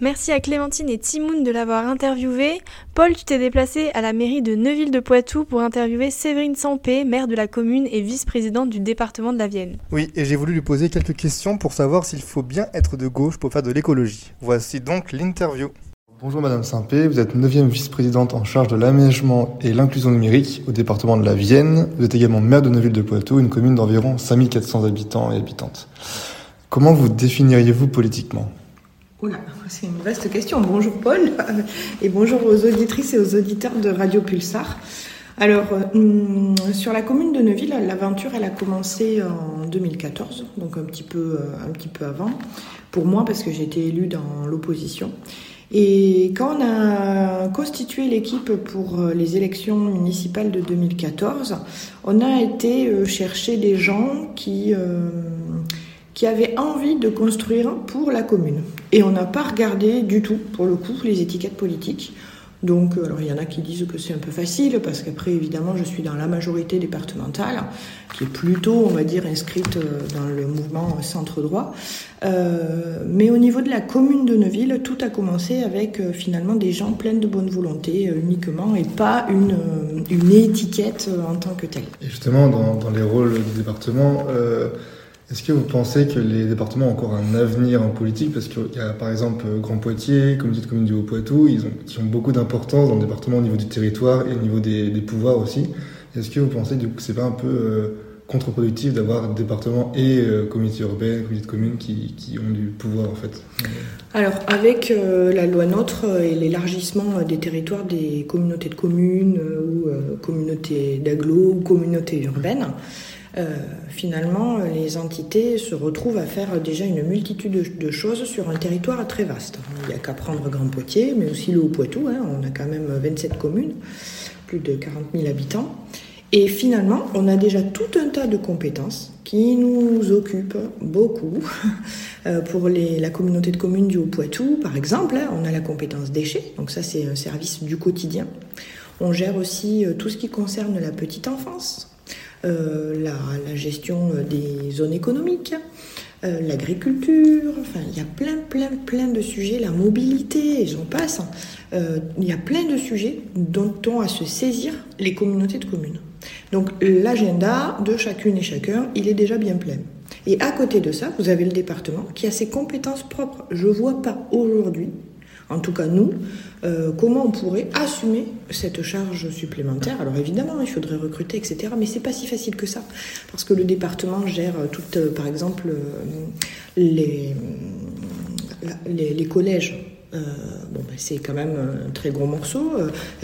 Merci à Clémentine et Timoun de l'avoir interviewé. Paul, tu t'es déplacé à la mairie de Neuville-de-Poitou pour interviewer Séverine Sampé, maire de la commune et vice-présidente du département de la Vienne. Oui, et j'ai voulu lui poser quelques questions pour savoir s'il faut bien être de gauche pour faire de l'écologie. Voici donc l'interview. Bonjour Madame Sampé, vous êtes 9e vice-présidente en charge de l'aménagement et l'inclusion numérique au département de la Vienne. Vous êtes également maire de Neuville-de-Poitou, une commune d'environ 5400 habitants et habitantes. Comment vous définiriez-vous politiquement? Oula, c'est une vaste question. Bonjour Paul et bonjour aux auditrices et aux auditeurs de Radio Pulsar. Alors, euh, sur la commune de Neuville, l'aventure, elle a commencé en 2014, donc un petit peu, un petit peu avant, pour moi parce que j'étais élue dans l'opposition. Et quand on a constitué l'équipe pour les élections municipales de 2014, on a été chercher des gens qui... Euh, qui avait envie de construire pour la commune. Et on n'a pas regardé du tout, pour le coup, les étiquettes politiques. Donc, alors il y en a qui disent que c'est un peu facile, parce qu'après, évidemment, je suis dans la majorité départementale, qui est plutôt, on va dire, inscrite dans le mouvement centre-droit. Euh, mais au niveau de la commune de Neuville, tout a commencé avec euh, finalement des gens pleins de bonne volonté euh, uniquement, et pas une, une étiquette en tant que telle. Et justement, dans les rôles du département, Est-ce que vous pensez que les départements ont encore un avenir en politique? Parce qu'il y a par exemple Grand Poitiers, Communauté de communes du Haut-Poitou, ils ont, qui ont beaucoup d'importance dans le département au niveau du territoire et au niveau des, pouvoirs aussi. Est-ce que vous pensez que c'est pas un peu euh, contre-productif d'avoir départements et euh, communautés urbaines, communautés de communes qui, ont du pouvoir en fait? Alors avec euh, la loi NOTRe et l'élargissement des territoires des communautés de communes ou communautés d'agglo ou communautés urbaines, euh, finalement, les entités se retrouvent à faire déjà une multitude de, choses sur un territoire très vaste. Il n'y a qu'à prendre Grand Poitiers, mais aussi le Haut-Poitou. Hein. on a quand même 27 communes, plus de 40 000 habitants. Et finalement, on a déjà tout un tas de compétences qui nous occupent beaucoup. Euh, pour la communauté de communes du Haut-Poitou, par exemple, hein, on a la compétence déchets, donc ça c'est un service du quotidien. On gère aussi euh, tout ce qui concerne la petite enfance, euh, la, gestion euh, des zones économiques, euh, l'agriculture, enfin il y a plein, plein, plein de sujets, la mobilité, j'en passe. il y a plein de sujets dont ont à se saisir les communautés de communes. Donc l'agenda de chacune et chacun, il est déjà bien plein. Et à côté de ça, vous avez le département qui a ses compétences propres. Je ne vois pas aujourd'hui en tout cas nous, euh, comment on pourrait assumer cette charge supplémentaire? Alors évidemment, il faudrait recruter, etc. Mais c'est pas si facile que ça, parce que le département gère toutes, euh, par exemple, euh, les, les collèges euh, bon, ben, c'est quand même un très gros morceau.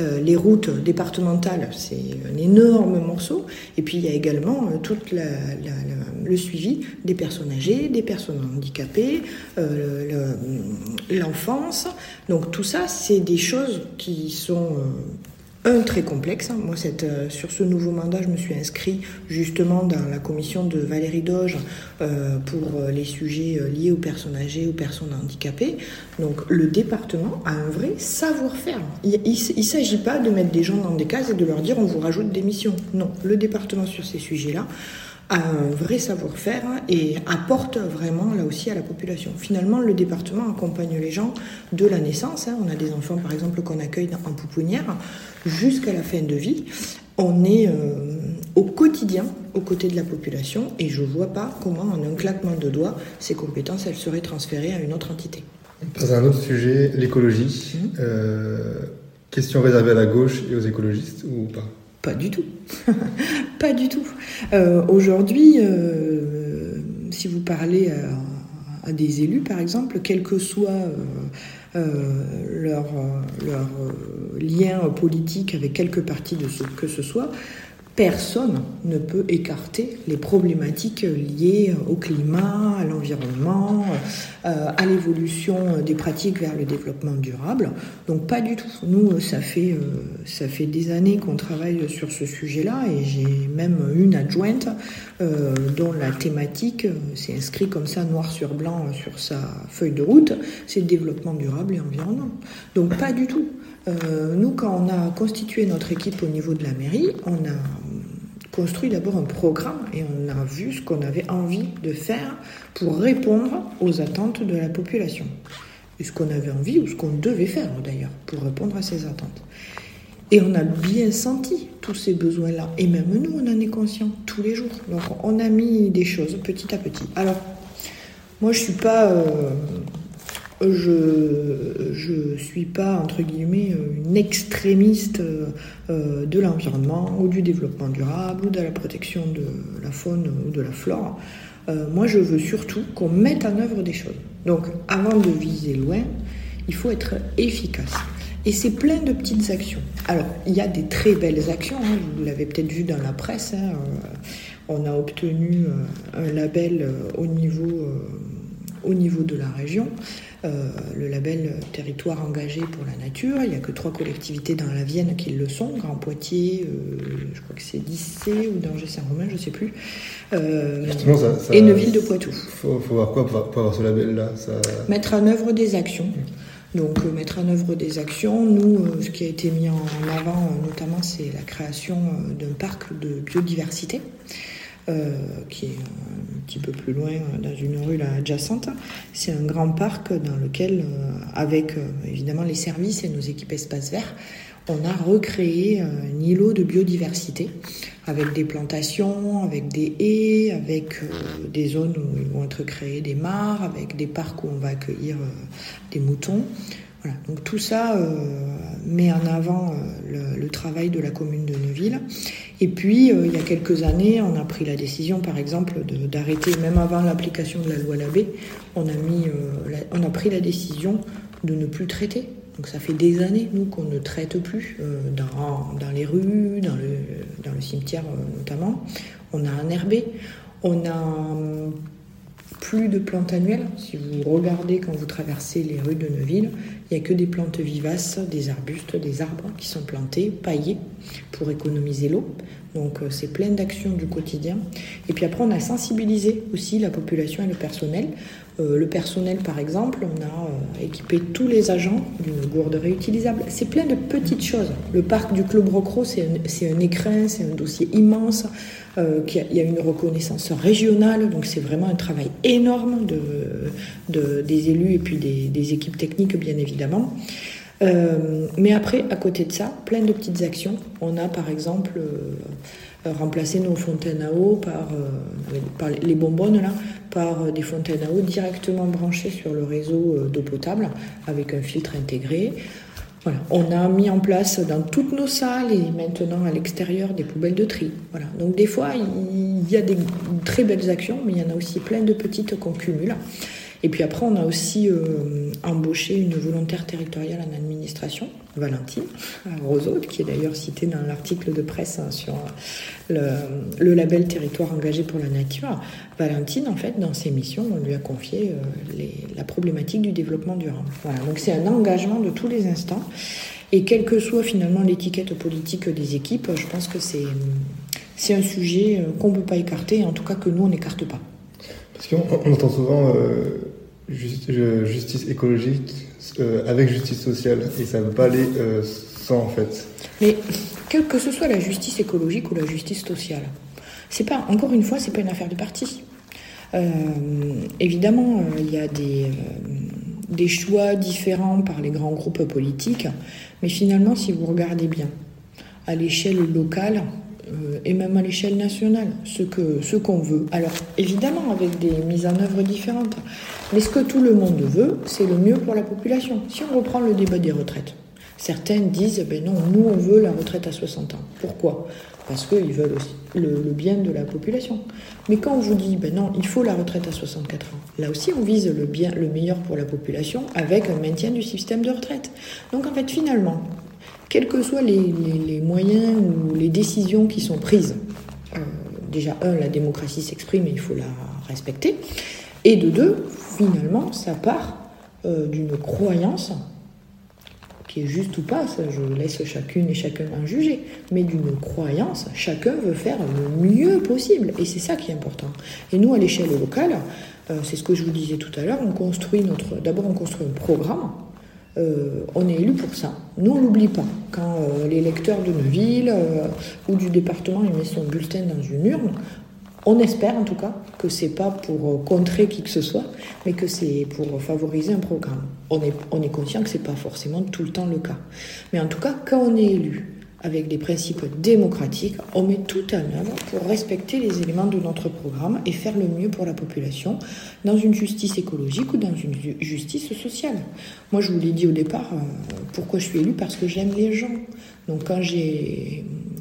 Euh, les routes départementales, c'est un énorme morceau. Et puis il y a également euh, tout le suivi des personnes âgées, des personnes handicapées, l'enfance. Donc tout ça, c'est des choses qui sont un très complexe. Moi, cette, euh, sur ce nouveau mandat, je me suis inscrit justement dans la commission de Valérie Doge euh, pour euh, les sujets liés aux personnes âgées, aux personnes handicapées. Donc, le département a un vrai savoir-faire. Il ne s'agit pas de mettre des gens dans des cases et de leur dire on vous rajoute des missions. Non, le département sur ces sujets-là a un vrai savoir-faire et apporte vraiment là aussi à la population. Finalement, le département accompagne les gens de la naissance. Hein. On a des enfants, par exemple, qu'on accueille en pouponnière jusqu'à la fin de vie. On est euh, au quotidien aux côtés de la population et je ne vois pas comment, en un claquement de doigts, ces compétences elles seraient transférées à une autre entité. À un autre sujet, l'écologie. Mmh. Euh, question réservée à la gauche et aux écologistes ou pas? Pas du tout. pas du tout. Euh, aujourd'hui, euh, si vous parlez à, des élus, par exemple, quel que soit euh, leur, leur lien politique avec quelque parti de ce que ce soit, personne ne peut écarter les problématiques liées au climat, à l'environnement, euh, à l'évolution des pratiques vers le développement durable. Donc pas du tout. Nous, ça fait, euh, des années qu'on travaille sur ce sujet-là et j'ai même une adjointe euh, dont la thématique s'est inscrite comme ça noir sur blanc sur sa feuille de route, c'est le développement durable et environnement. Donc pas du tout. Nous, quand on a constitué notre équipe au niveau de la mairie, on a construit d'abord un programme et on a vu ce qu'on avait envie de faire pour répondre aux attentes de la population. Ce qu'on avait envie ou ce qu'on devait faire d'ailleurs pour répondre à ces attentes. Et on a bien senti tous ces besoins-là. Et même nous, on en est conscient tous les jours. Donc on a mis des choses petit à petit. Alors, moi, je suis pas... Euh, je ne suis pas, entre guillemets, une extrémiste euh, de l'environnement ou du développement durable ou de la protection de la faune ou de la flore. Euh, moi, je veux surtout qu'on mette en œuvre des choses. Donc, avant de viser loin, il faut être efficace. Et c'est plein de petites actions. Alors, il y a des très belles actions, hein. vous l'avez peut-être vu dans la presse. Hein. Euh, on a obtenu un label au niveau, au niveau de la région. Euh, le label Territoire engagé pour la nature. Il n'y a que trois collectivités dans la Vienne qui le sont, Grand Poitiers, euh, je crois que c'est Dissé ou Danger-Saint-Romain, je ne sais plus. Euh, et Neuville de Poitou. Il faut, voir quoi pour, avoir ce label-là Mettre en œuvre des actions. Donc mettre en œuvre des actions. Nous, ce qui a été mis en avant notamment, c'est la création d'un parc de biodiversité. Euh, qui est un petit peu plus loin dans une rue là, adjacente. C'est un grand parc dans lequel, euh, avec euh, évidemment les services et nos équipes espaces verts, on a recréé un îlot de biodiversité avec des plantations, avec des haies, avec euh, des zones où vont être créés des mares, avec des parcs où on va accueillir euh, des moutons. Donc tout ça euh, met en avant le, le, travail de la commune de Neuville. Et puis, il y a quelques années, on a pris la décision, par exemple, d'arrêter, même avant l'application de la loi Labbé, on a, pris la décision de ne plus traiter donc ça fait des années, nous, qu'on ne traite plus euh, dans, les rues, dans le, dans le cimetière euh, notamment. On a un herbé, on a hum, plus de plantes annuelles. Si vous regardez quand vous traversez les rues de Neuville, il n'y a que des plantes vivaces, des arbustes, des arbres qui sont plantés, paillés, pour économiser l'eau. Donc euh, c'est plein d'actions du quotidien. Et puis après, on a sensibilisé aussi la population et le personnel le personnel, par exemple, on a euh, équipé tous les agents d'une gourde réutilisable. C'est plein de petites choses. Le parc du Club Rocro, c'est un, écrin, c'est un dossier immense. Euh, il y a une reconnaissance régionale, donc c'est vraiment un travail énorme de, des élus et puis des, équipes techniques, bien évidemment. Mais après, à côté de ça, plein de petites actions. On a par exemple remplacé nos fontaines à eau par, par les bonbonnes là, par euh, des fontaines à eau directement branchées sur le réseau euh, d'eau potable avec un filtre intégré. Voilà. On a mis en place dans toutes nos salles et maintenant à l'extérieur des poubelles de tri. Voilà. Donc des fois, il y a des très belles actions, mais il y en a aussi plein de petites qu'on cumule. Et puis après, on a aussi euh, embauché une volontaire territoriale en administration, Valentine Roseau, qui est d'ailleurs citée dans l'article de presse hein, sur le, label Territoire engagé pour la nature. Valentine, en fait, dans ses missions, on lui a confié euh, la problématique du développement durable. Voilà, donc c'est un engagement de tous les instants. Et quelle que soit finalement l'étiquette politique des équipes, je pense que c'est, un sujet euh, qu'on ne peut pas écarter, en tout cas que nous, on n'écarte pas. Parce qu'on entend souvent justice écologique euh, avec justice sociale et ça ne veut pas aller euh, sans en fait. Mais quelle que ce soit la justice écologique ou la justice sociale, c'est pas encore une fois c'est pas une affaire de parti. Euh, évidemment, il y a des choix différents par les grands groupes politiques, mais finalement, si vous regardez bien, à l'échelle locale, et même à l'échelle nationale, ce que ce qu'on veut. Alors évidemment avec des mises en œuvre différentes, mais ce que tout le monde veut, c'est le mieux pour la population. Si on reprend le débat des retraites, certains disent ben non, nous on veut la retraite à 60 ans. Pourquoi? Parce qu'ils veulent aussi le, bien de la population. Mais quand on vous dit ben non, il faut la retraite à 64 ans, là aussi on vise le bien, le meilleur pour la population avec un maintien du système de retraite. Donc en fait finalement, quels que soient les, moyens ou les décisions qui sont prises, euh, déjà un, la démocratie s'exprime et il faut la respecter. Et de deux, finalement, ça part euh, d'une croyance qui est juste ou pas, ça je laisse chacune et chacun en juger, mais d'une croyance, chacun veut faire le mieux possible, et c'est ça qui est important. Et nous, à l'échelle locale, euh, c'est ce que je vous disais tout à l'heure, on construit notre, d'abord on construit un programme, euh, on est élu pour ça. Nous, on l'oublie pas. Quand les lecteurs d'une ville ou du département ils mettent son bulletin dans une urne, on espère en tout cas que c'est pas pour contrer qui que ce soit, mais que c'est pour favoriser un programme. On est, on est conscient que c'est pas forcément tout le temps le cas. Mais en tout cas, quand on est élu avec des principes démocratiques, on met tout en œuvre pour respecter les éléments de notre programme et faire le mieux pour la population dans une justice écologique ou dans une justice sociale. Moi, je vous l'ai dit au départ, euh, pourquoi je suis élu Parce que j'aime les gens. Donc quand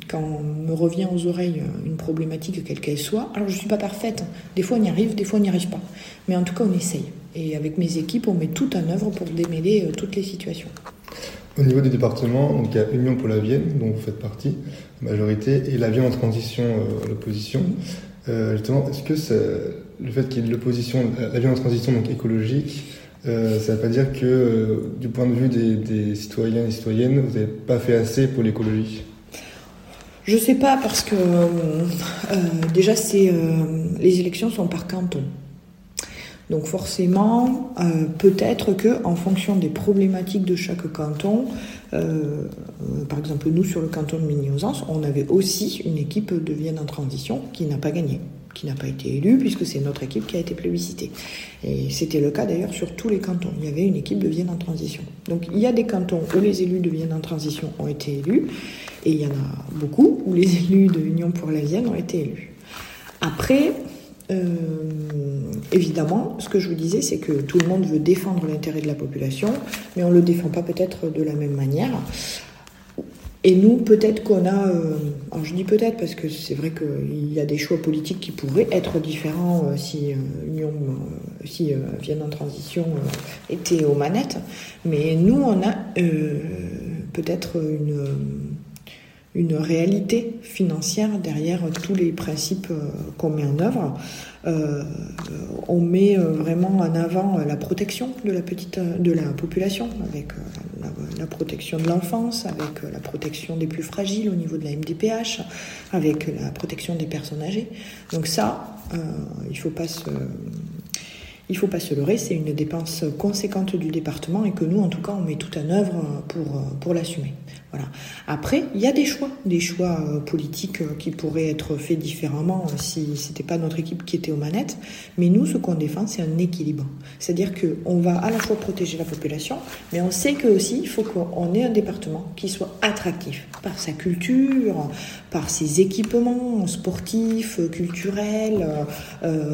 quand me revient aux oreilles une problématique quelle qu'elle soit, alors je ne suis pas parfaite, des fois on y arrive, des fois on n'y arrive pas, mais en tout cas on essaye. Et avec mes équipes, on met tout en œuvre pour démêler euh, toutes les situations. Au niveau du département, donc il y a Union pour la Vienne, dont vous faites partie, majorité, et la Vienne en transition, euh, l'opposition. Euh, justement, est-ce que le fait qu'il y ait l'opposition, la Vienne en transition donc écologique, ça ne veut pas dire que du point de vue des, des citoyens et citoyennes, vous n'avez pas fait assez pour l'écologie? Je sais pas parce que euh, déjà c'est euh, les élections sont par canton. Donc forcément, euh, peut-être que en fonction des problématiques de chaque canton, par exemple nous sur le canton de Migny-Ausence, on avait aussi une équipe de Vienne en transition qui n'a pas gagné, qui n'a pas été élue puisque c'est notre équipe qui a été plébiscitée. Et c'était le cas d'ailleurs sur tous les cantons. Il y avait une équipe de Vienne en transition. Donc il y a des cantons où les élus de Vienne en transition ont été élus Et il y en a beaucoup où les élus de l'Union pour la Vienne ont été élus. Après, euh, évidemment, ce que je vous disais, c'est que tout le monde veut défendre l'intérêt de la population, mais on ne le défend pas peut-être de la même manière. Et nous, peut-être qu'on a, euh, alors je dis peut-être parce que c'est vrai qu'il y a des choix politiques qui pourraient être différents euh, si Union, si Vienne en transition était aux manettes, mais nous, on a peut-être une une réalité financière derrière tous les principes euh, qu'on met en œuvre. Euh, on met euh, vraiment en avant la protection de la petite de la population avec la, protection de l'enfance, avec la protection des plus fragiles au niveau de la MDPH, avec la protection des personnes âgées. Donc ça, il faut pas se il faut pas se leurrer, c'est une dépense conséquente du département et que nous, en tout cas, on met tout en œuvre pour, pour l'assumer. Après, il y a des choix, des choix euh, politiques euh, qui pourraient être faits différemment euh, si c'était pas notre équipe qui était aux manettes. Mais nous, ce qu'on défend, c'est un équilibre. C'est-à-dire qu'on va à la fois protéger la population, mais on sait que aussi il faut qu'on ait un département qui soit attractif par sa culture, par ses équipements sportifs, culturels,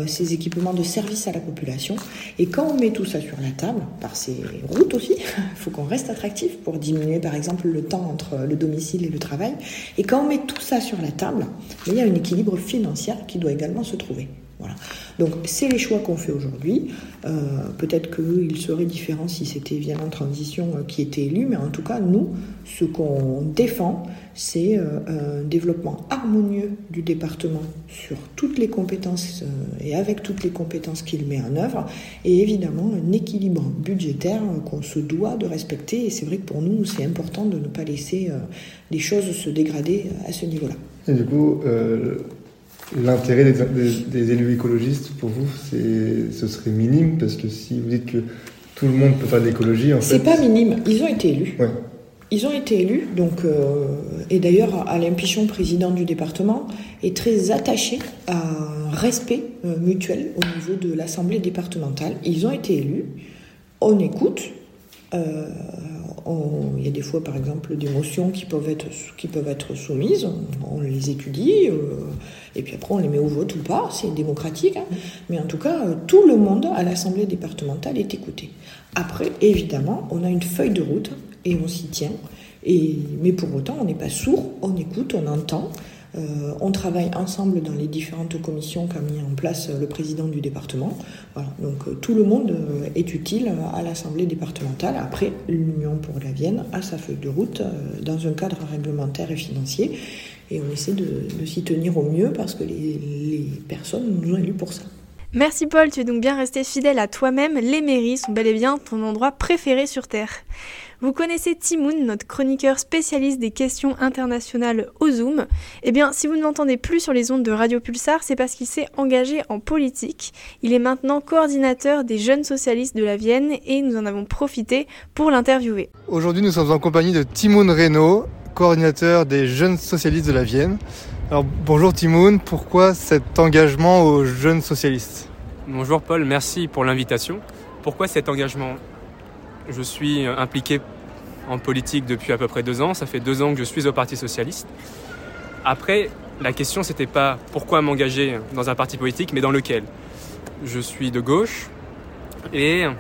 ses équipements de service à la population. Et quand on met tout ça sur la table, par ses routes aussi, il faut qu'on reste attractif pour diminuer par exemple le temps entre le domicile et le travail. Et quand on met tout ça sur la table, il y a un équilibre financier qui doit également se trouver. Voilà. Donc c'est les choix qu'on fait aujourd'hui. Euh, peut-être qu'il serait différent si c'était en transition euh, qui était élu, mais en tout cas, nous, ce qu'on défend, c'est euh, un développement harmonieux du département sur toutes les compétences et avec toutes les compétences qu'il met en œuvre, et évidemment un équilibre budgétaire qu'on se doit de respecter. Et c'est vrai que pour nous, c'est important de ne pas laisser les choses se dégrader à ce niveau-là. Et du coup, L'intérêt des, élus écologistes, pour vous, ce serait minime, parce que si vous dites que tout le monde peut faire de l'écologie, en fait... C'est pas minime, ils ont été élus. Ils ont été élus, donc, euh, et d'ailleurs, Alain Pichon, président du département, est très attaché à un respect euh, mutuel au niveau de l'Assemblée départementale. Ils ont été élus, on écoute, il y a des fois, par exemple, des motions qui peuvent être, qui peuvent être soumises, on, les étudie, euh, et puis après on les met au vote ou pas, c'est démocratique. Hein. Mais en tout cas, euh, tout le monde à l'Assemblée départementale est écouté. Après, évidemment, on a une feuille de route et on s'y tient. Et, mais pour autant, on n'est pas sourd, on écoute, on entend. Euh, on travaille ensemble dans les différentes commissions qu'a mis en place le président du département. donc euh, tout le monde euh, est utile à l'Assemblée départementale. Après, l'Union pour la Vienne a sa feuille de route dans un cadre réglementaire et financier. Et on essaie de, s'y tenir au mieux parce que les, les personnes nous ont élus pour ça. Merci Paul, tu es donc bien resté fidèle à toi-même. Les mairies sont bel et bien ton endroit préféré sur Terre. Vous connaissez Timoun, notre chroniqueur spécialiste des questions internationales au Zoom. Eh bien, si vous ne l'entendez plus sur les ondes de Radio Pulsar, c'est parce qu'il s'est engagé en politique. Il est maintenant coordinateur des jeunes socialistes de la Vienne et nous en avons profité pour l'interviewer. Aujourd'hui, nous sommes en compagnie de Timoun Reynaud, coordinateur des jeunes socialistes de la Vienne. Alors bonjour Timoun, pourquoi cet engagement aux jeunes socialistes? Bonjour Paul, merci pour l'invitation. Pourquoi cet engagement? Je suis impliqué en politique depuis à peu près deux ans. Ça fait deux ans que je suis au Parti socialiste. Après, la question c'était pas pourquoi m'engager dans un parti politique, mais dans lequel. Je suis de gauche et euh,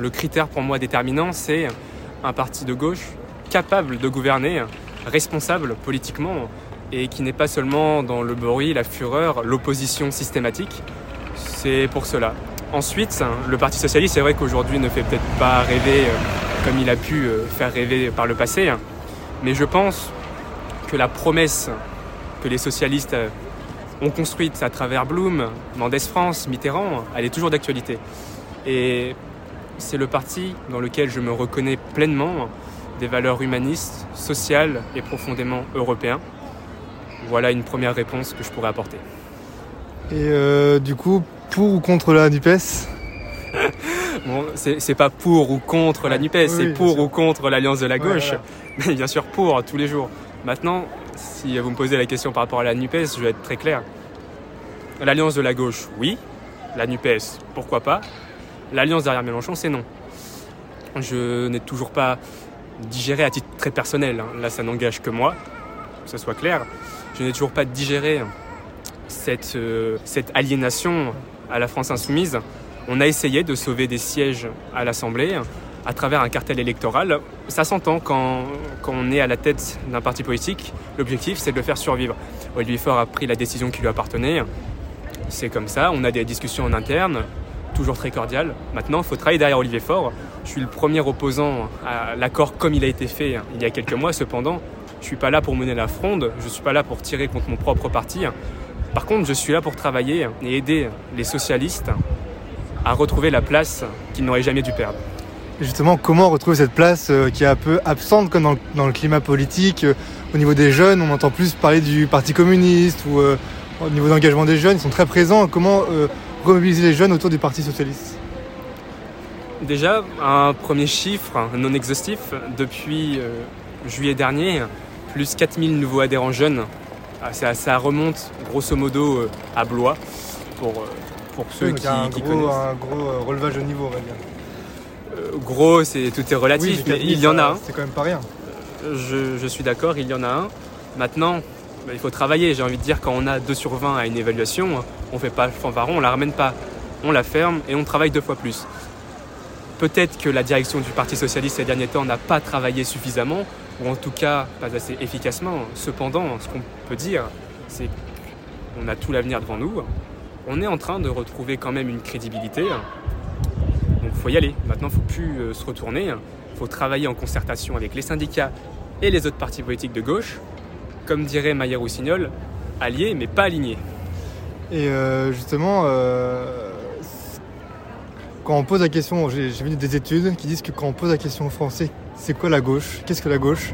le critère pour moi déterminant, c'est un parti de gauche capable de gouverner, responsable politiquement et qui n'est pas seulement dans le bruit, la fureur, l'opposition systématique. C'est pour cela. Ensuite, le Parti socialiste, c'est vrai qu'aujourd'hui ne fait peut-être pas rêver euh, comme il a pu euh, faire rêver par le passé, mais je pense que la promesse que les socialistes euh, ont construite à travers Blum, Mendès France, Mitterrand, elle est toujours d'actualité. Et c'est le parti dans lequel je me reconnais pleinement des valeurs humanistes, sociales et profondément européens. Voilà une première réponse que je pourrais apporter. Et du coup, pour ou contre la NUPES Bon, c'est pas pour ou contre la NUPES, c'est pour ou contre l'Alliance de la gauche. Mais bien sûr pour, tous les jours. Maintenant, si vous me posez la question par rapport à la NUPES, je vais être très clair. L'Alliance de la gauche, oui. La NUPES, pourquoi pas. L'Alliance derrière Mélenchon, c'est non. Je n'ai toujours pas digéré à titre très personnel. hein. Là, ça n'engage que moi, que ce soit clair. Je n'ai toujours pas digéré cette, euh, cette aliénation à la France insoumise. On a essayé de sauver des sièges à l'Assemblée à travers un cartel électoral. Ça s'entend quand, on est à la tête d'un parti politique. L'objectif, c'est de le faire survivre. Olivier Faure a pris la décision qui lui appartenait. C'est comme ça, on a des discussions en interne, toujours très cordiales. Maintenant, il faut travailler derrière Olivier Faure. Je suis le premier opposant à l'accord comme il a été fait il y a quelques mois. Cependant, je ne suis pas là pour mener la fronde, je ne suis pas là pour tirer contre mon propre parti. Par contre, je suis là pour travailler et aider les socialistes à retrouver la place qu'ils n'auraient jamais dû perdre. Justement, comment retrouver cette place euh, qui est un peu absente comme dans le, dans le climat politique euh, Au niveau des jeunes, on entend plus parler du Parti communiste ou euh, au niveau d'engagement des jeunes, ils sont très présents. Comment euh, remobiliser les jeunes autour du Parti socialiste? Déjà, un premier chiffre non exhaustif, depuis euh, juillet dernier, plus 4000 nouveaux adhérents jeunes. Ah, Ça, ça remonte grosso modo euh, à Blois, pour, euh, pour ceux Oui, qui, un qui gros, connaissent. un gros euh, relevage de niveau. Euh, gros, c'est, tout est relatif, Oui, mais 4000, il y en a un. C'est quand même pas rien. Je, je suis d'accord, il y en a un. Maintenant, bah, il faut travailler. J'ai envie de dire, quand on a 2 sur 20 à une évaluation, on fait pas le fanfaron, on la ramène pas. On la ferme et on travaille deux fois plus. Peut-être que la direction du Parti Socialiste ces derniers temps n'a pas travaillé suffisamment, ou en tout cas pas assez efficacement. Cependant, ce qu'on peut dire, c'est qu'on a tout l'avenir devant nous. On est en train de retrouver quand même une crédibilité. Donc il faut y aller. Maintenant, il ne faut plus euh, se retourner. Il faut travailler en concertation avec les syndicats et les autres partis politiques de gauche. Comme dirait Maillé Roussignol, alliés mais pas alignés. Et euh, justement, euh, quand on pose la question, j'ai vu des études qui disent que quand on pose la question aux Français, c'est quoi la gauche? Qu'est-ce que la gauche?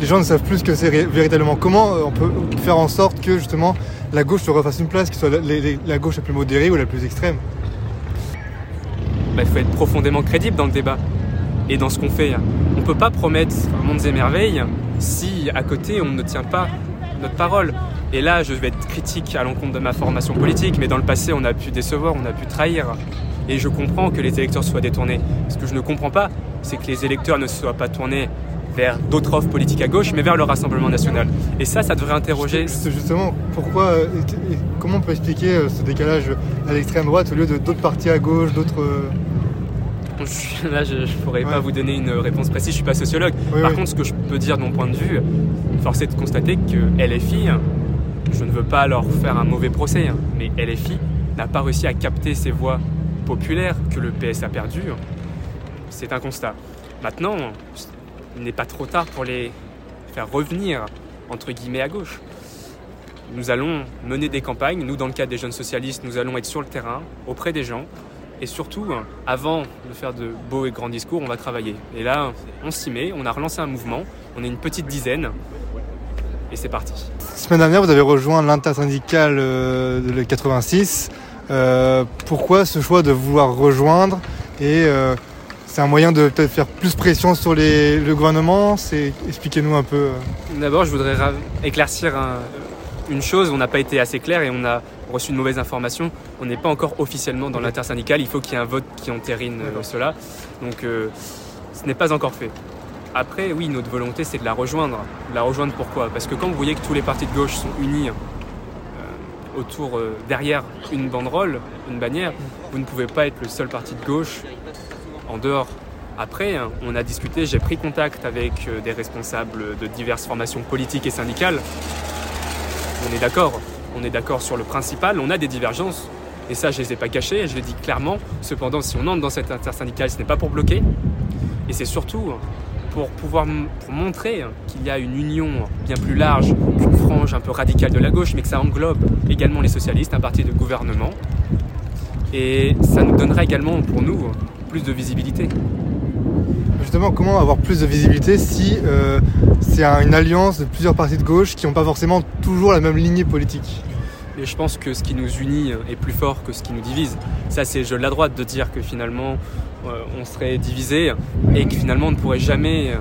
Les gens ne savent plus ce que c'est véritablement. Comment euh, on peut faire en sorte que justement la gauche se refasse une place, que soit la, la gauche la plus modérée ou la plus extrême? Bah, il faut être profondément crédible dans le débat et dans ce qu'on fait. On ne peut pas promettre mondes et merveilles si à côté on ne tient pas notre parole. Et là, je vais être critique à l'encontre de ma formation politique, mais dans le passé, on a pu décevoir, on a pu trahir. Et je comprends que les électeurs soient détournés. Ce que je ne comprends pas, c'est que les électeurs ne soient pas tournés vers d'autres offres politiques à gauche, mais vers le Rassemblement national. Et ça, ça devrait interroger. Juste- Justement, pourquoi, euh, et- comment on peut expliquer euh, ce décalage à l'extrême droite au lieu de d'autres partis à gauche, d'autres... euh, Là, je ne pourrais Ouais. pas vous donner une réponse précise, je ne suis pas sociologue. Oui, Par oui. contre, ce que je peux dire de mon point de vue, force est de constater que LFI, je ne veux pas leur faire un mauvais procès, hein, mais LFI n'a pas réussi à capter ces voix populaires que le PS a perdues. C'est un constat. Maintenant, il n'est pas trop tard pour les faire revenir, entre guillemets, à gauche. Nous allons mener des campagnes. Nous, dans le cadre des jeunes socialistes, nous allons être sur le terrain, auprès des gens. Et surtout, avant de faire de beaux et grands discours, on va travailler. Et là, on s'y met, on a relancé un mouvement, on est une petite dizaine, et c'est parti. Semaine dernière, vous avez rejoint l'intersyndicale euh, de le 86. Euh, pourquoi ce choix de vouloir rejoindre Et euh, c'est un moyen de peut-être faire plus pression sur les- le gouvernement C'est expliquez-nous un peu. euh. D'abord, je voudrais ra- éclaircir un- une chose, on n'a pas été assez clair et on a reçu une mauvaise information. On n'est pas encore officiellement dans l'intersyndicale, il faut qu'il y ait un vote qui entérine cela. Donc ce n'est pas encore fait. Après, oui, notre volonté, c'est de la rejoindre. La rejoindre pourquoi? Parce que quand vous voyez que tous les partis de gauche sont unis autour, euh, derrière une banderole, une bannière, vous ne pouvez pas être le seul parti de gauche en dehors. Après, hein, on a discuté, j'ai pris contact avec euh, des responsables de diverses formations politiques et syndicales. On est d'accord, on est d'accord sur le principal, on a des divergences. Et ça, je ne les ai pas cachées, je l'ai dit clairement. Cependant, si on entre dans cette intersyndicale, ce n'est pas pour bloquer. Et c'est surtout pour pouvoir pour montrer qu'il y a une union bien plus large qu'une frange un peu radicale de la gauche, mais que ça englobe également les socialistes, un parti de gouvernement. Et ça nous donnera également pour nous plus de visibilité. Justement, comment avoir plus de visibilité si euh, c'est un- une alliance de plusieurs partis de gauche qui n'ont pas forcément toujours la même lignée politique? Et je pense que ce qui nous unit est plus fort que ce qui nous divise. Ça, c'est le jeu de la droite de dire que finalement, on serait divisé et que finalement, on ne pourrait jamais euh,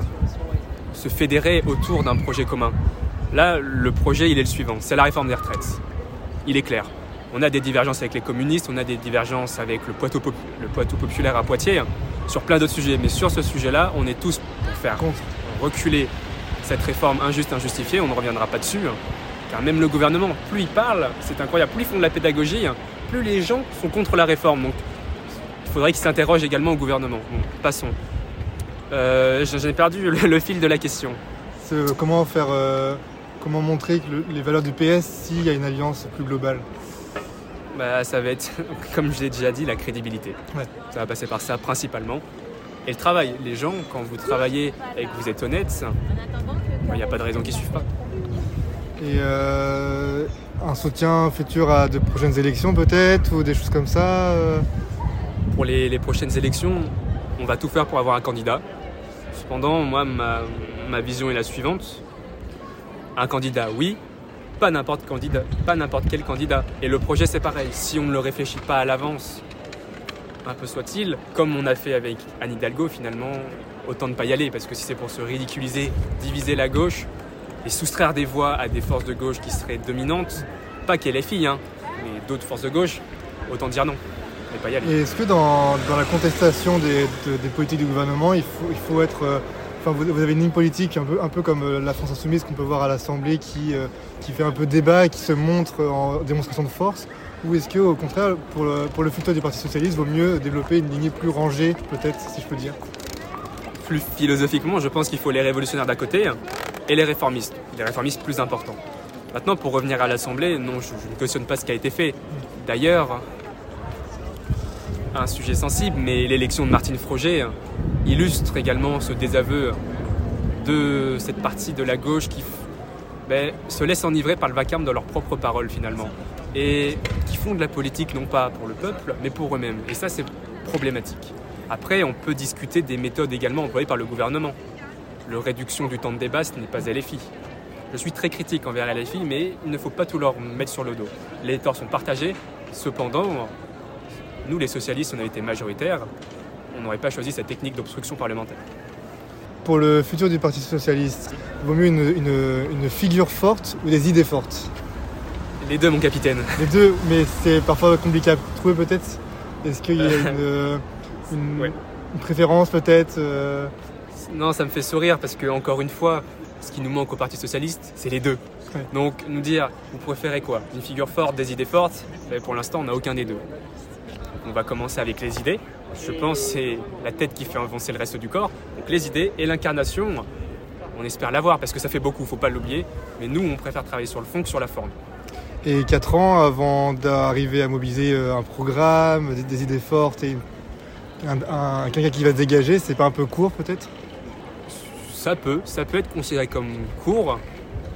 se fédérer autour d'un projet commun. Là, le projet, il est le suivant. C'est la réforme des retraites. Il est clair. On a des divergences avec les communistes, on a des divergences avec le Poitou, Pop- le Poitou populaire à Poitiers. sur plein d'autres sujets. Mais sur ce sujet-là, on est tous pour faire reculer cette réforme injuste, injustifiée. On ne reviendra pas dessus. Car même le gouvernement, plus il parle, c'est incroyable, plus ils font de la pédagogie, plus les gens sont contre la réforme. Donc faudrait qu'ils s'interrogent également au gouvernement. Bon, passons. Euh, J'ai perdu le, fil de la question. Comment faire, euh, comment montrer que les valeurs du PS s'il y a une alliance plus globale bah, ça va être, comme je l'ai déjà dit, la crédibilité. Ça va passer par ça principalement. Et le travail. Les gens, quand vous travaillez et que vous êtes honnête, il n'y a pas de raison qu'ils ne suivent pas. Et euh, un soutien futur à de prochaines élections peut-être, ou des choses comme ça euh Pour les, prochaines élections, on va tout faire pour avoir un candidat. Cependant, moi, ma, vision est la suivante. Un candidat, oui, pas n'importe candidat, pas n'importe quel candidat. Et le projet c'est pareil, si on ne le réfléchit pas à l'avance, un peu soit-il, comme on a fait avec Anne Hidalgo finalement, autant ne pas y aller, parce que si c'est pour se ridiculiser, diviser la gauche et soustraire des voix à des forces de gauche qui seraient dominantes, pas qu'elle est fille, hein, mais d'autres forces de gauche, autant dire non. Et pas y aller. est-ce que dans, la contestation des, politiques du gouvernement, il faut, il faut être euh, vous, avez une ligne politique un peu, un peu comme euh, la France Insoumise qu'on peut voir à l'Assemblée qui, euh, qui fait un peu débat et qui se montre en démonstration de force? Ou est-ce qu'au contraire, pour le, pour le futur du Parti Socialiste, il vaut mieux développer une ligne plus rangée, peut-être, si je peux dire? Plus philosophiquement, je pense qu'il faut les révolutionnaires d'un côté et les réformistes, les réformistes plus importants. Maintenant, pour revenir à l'Assemblée, non, je, je ne cautionne pas ce qui a été fait. D'ailleurs, un sujet sensible, mais l'élection de Martine Froger illustre également ce désaveu de cette partie de la gauche qui ben, se laisse enivrer par le vacarme de leurs propres paroles finalement. Et qui font de la politique non pas pour le peuple, mais pour eux-mêmes. Et ça, c'est problématique. Après, on peut discuter des méthodes également employées par le gouvernement. Le réduction du temps de débat, ce n'est pas LFI. Je suis très critique envers LFI, mais il ne faut pas tout leur mettre sur le dos. Les torts sont partagés. Cependant, nous, les socialistes, on a été majoritaires, on n'aurait pas choisi cette technique d'obstruction parlementaire. Pour le futur du Parti socialiste, il vaut mieux une, figure forte ou des idées fortes? Les deux, mon capitaine. Les deux, mais c'est parfois compliqué à trouver peut-être? Est-ce qu'il y a une, préférence peut-être euh? Non, ça me fait sourire parce que, encore une fois, ce qui nous manque au Parti socialiste, c'est les deux. Donc, nous dire, vous préférez quoi? Une figure forte, des idées fortes? Ben, Pour l'instant, on n'a aucun des deux. On va commencer avec les idées. Je pense que c'est la tête qui fait avancer le reste du corps. Donc les idées et l'incarnation, on espère l'avoir parce que ça fait beaucoup, faut pas l'oublier. Mais nous, on préfère travailler sur le fond que sur la forme. Et 4 ans avant d'arriver à mobiliser euh, un programme, des, idées fortes et quelqu'un qui va se dégager, c'est pas un peu court peut-être? Ça peut, ça peut être considéré comme court.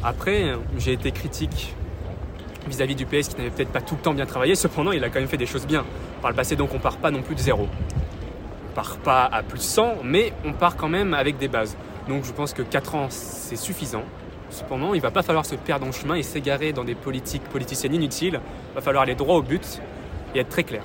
Après, j'ai été critique vis-à-vis du PS qui n'avait peut-être pas tout le temps bien travaillé. Cependant, il a quand même fait des choses bien par le passé, donc on part pas non plus de zéro. On part pas à plus de 100, mais on part quand même avec des bases. Donc je pense que 4 ans, c'est suffisant. Cependant, il va pas falloir se perdre en chemin et s'égarer dans des politiques politiciennes inutiles. Il va falloir aller droit au but et être très clair.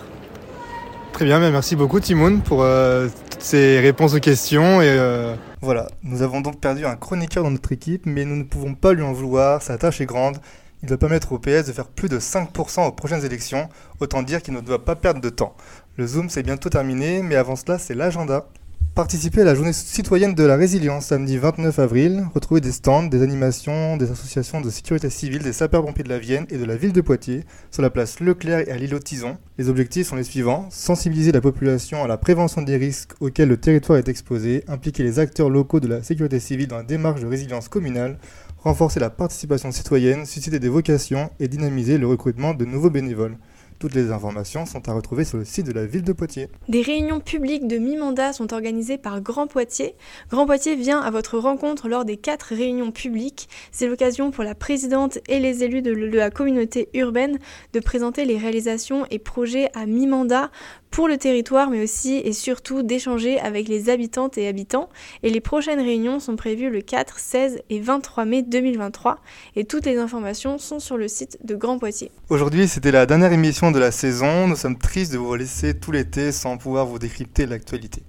Très bien, merci beaucoup Timoun pour euh, toutes ces réponses aux questions. Et euh, Voilà, nous avons donc perdu un chroniqueur dans notre équipe, mais nous ne pouvons pas lui en vouloir, sa tâche est grande. Il doit permettre au PS de faire plus de 5% aux prochaines élections, autant dire qu'il ne doit pas perdre de temps. Le Zoom c'est bientôt terminé, mais avant cela c'est l'agenda. Participer à la journée citoyenne de la résilience samedi 29 avril, retrouver des stands, des animations, des associations de sécurité civile, des sapeurs-pompiers de la Vienne et de la ville de Poitiers sur la place Leclerc et à l'îlot Tison. Les objectifs sont les suivants sensibiliser la population à la prévention des risques auxquels le territoire est exposé, impliquer les acteurs locaux de la sécurité civile dans la démarche de résilience communale, renforcer la participation citoyenne, susciter des vocations et dynamiser le recrutement de nouveaux bénévoles. Toutes les informations sont à retrouver sur le site de la ville de Poitiers. Des réunions publiques de mi-mandat sont organisées par Grand Poitiers. Grand Poitiers vient à votre rencontre lors des quatre réunions publiques. C'est l'occasion pour la présidente et les élus de la communauté urbaine de présenter les réalisations et projets à mi-mandat pour le territoire, mais aussi et surtout d'échanger avec les habitantes et habitants. Et les prochaines réunions sont prévues le 4, 16 et 23 mai 2023. Et toutes les informations sont sur le site de Grand Poitiers. Aujourd'hui, c'était la dernière émission de la saison. Nous sommes tristes de vous laisser tout l'été sans pouvoir vous décrypter l'actualité.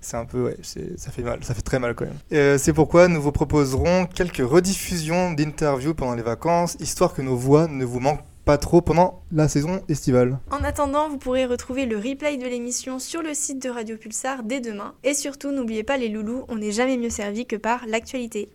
C'est un peu, ouais, ça fait mal, ça fait très mal quand même. Euh, c'est pourquoi nous vous proposerons quelques rediffusions d'interviews pendant les vacances, histoire que nos voix ne vous manquent pas trop pendant la saison estivale. En attendant, vous pourrez retrouver le replay de l'émission sur le site de Radio Pulsar dès demain. Et surtout, n'oubliez pas les loulous, on n'est jamais mieux servi que par l'actualité.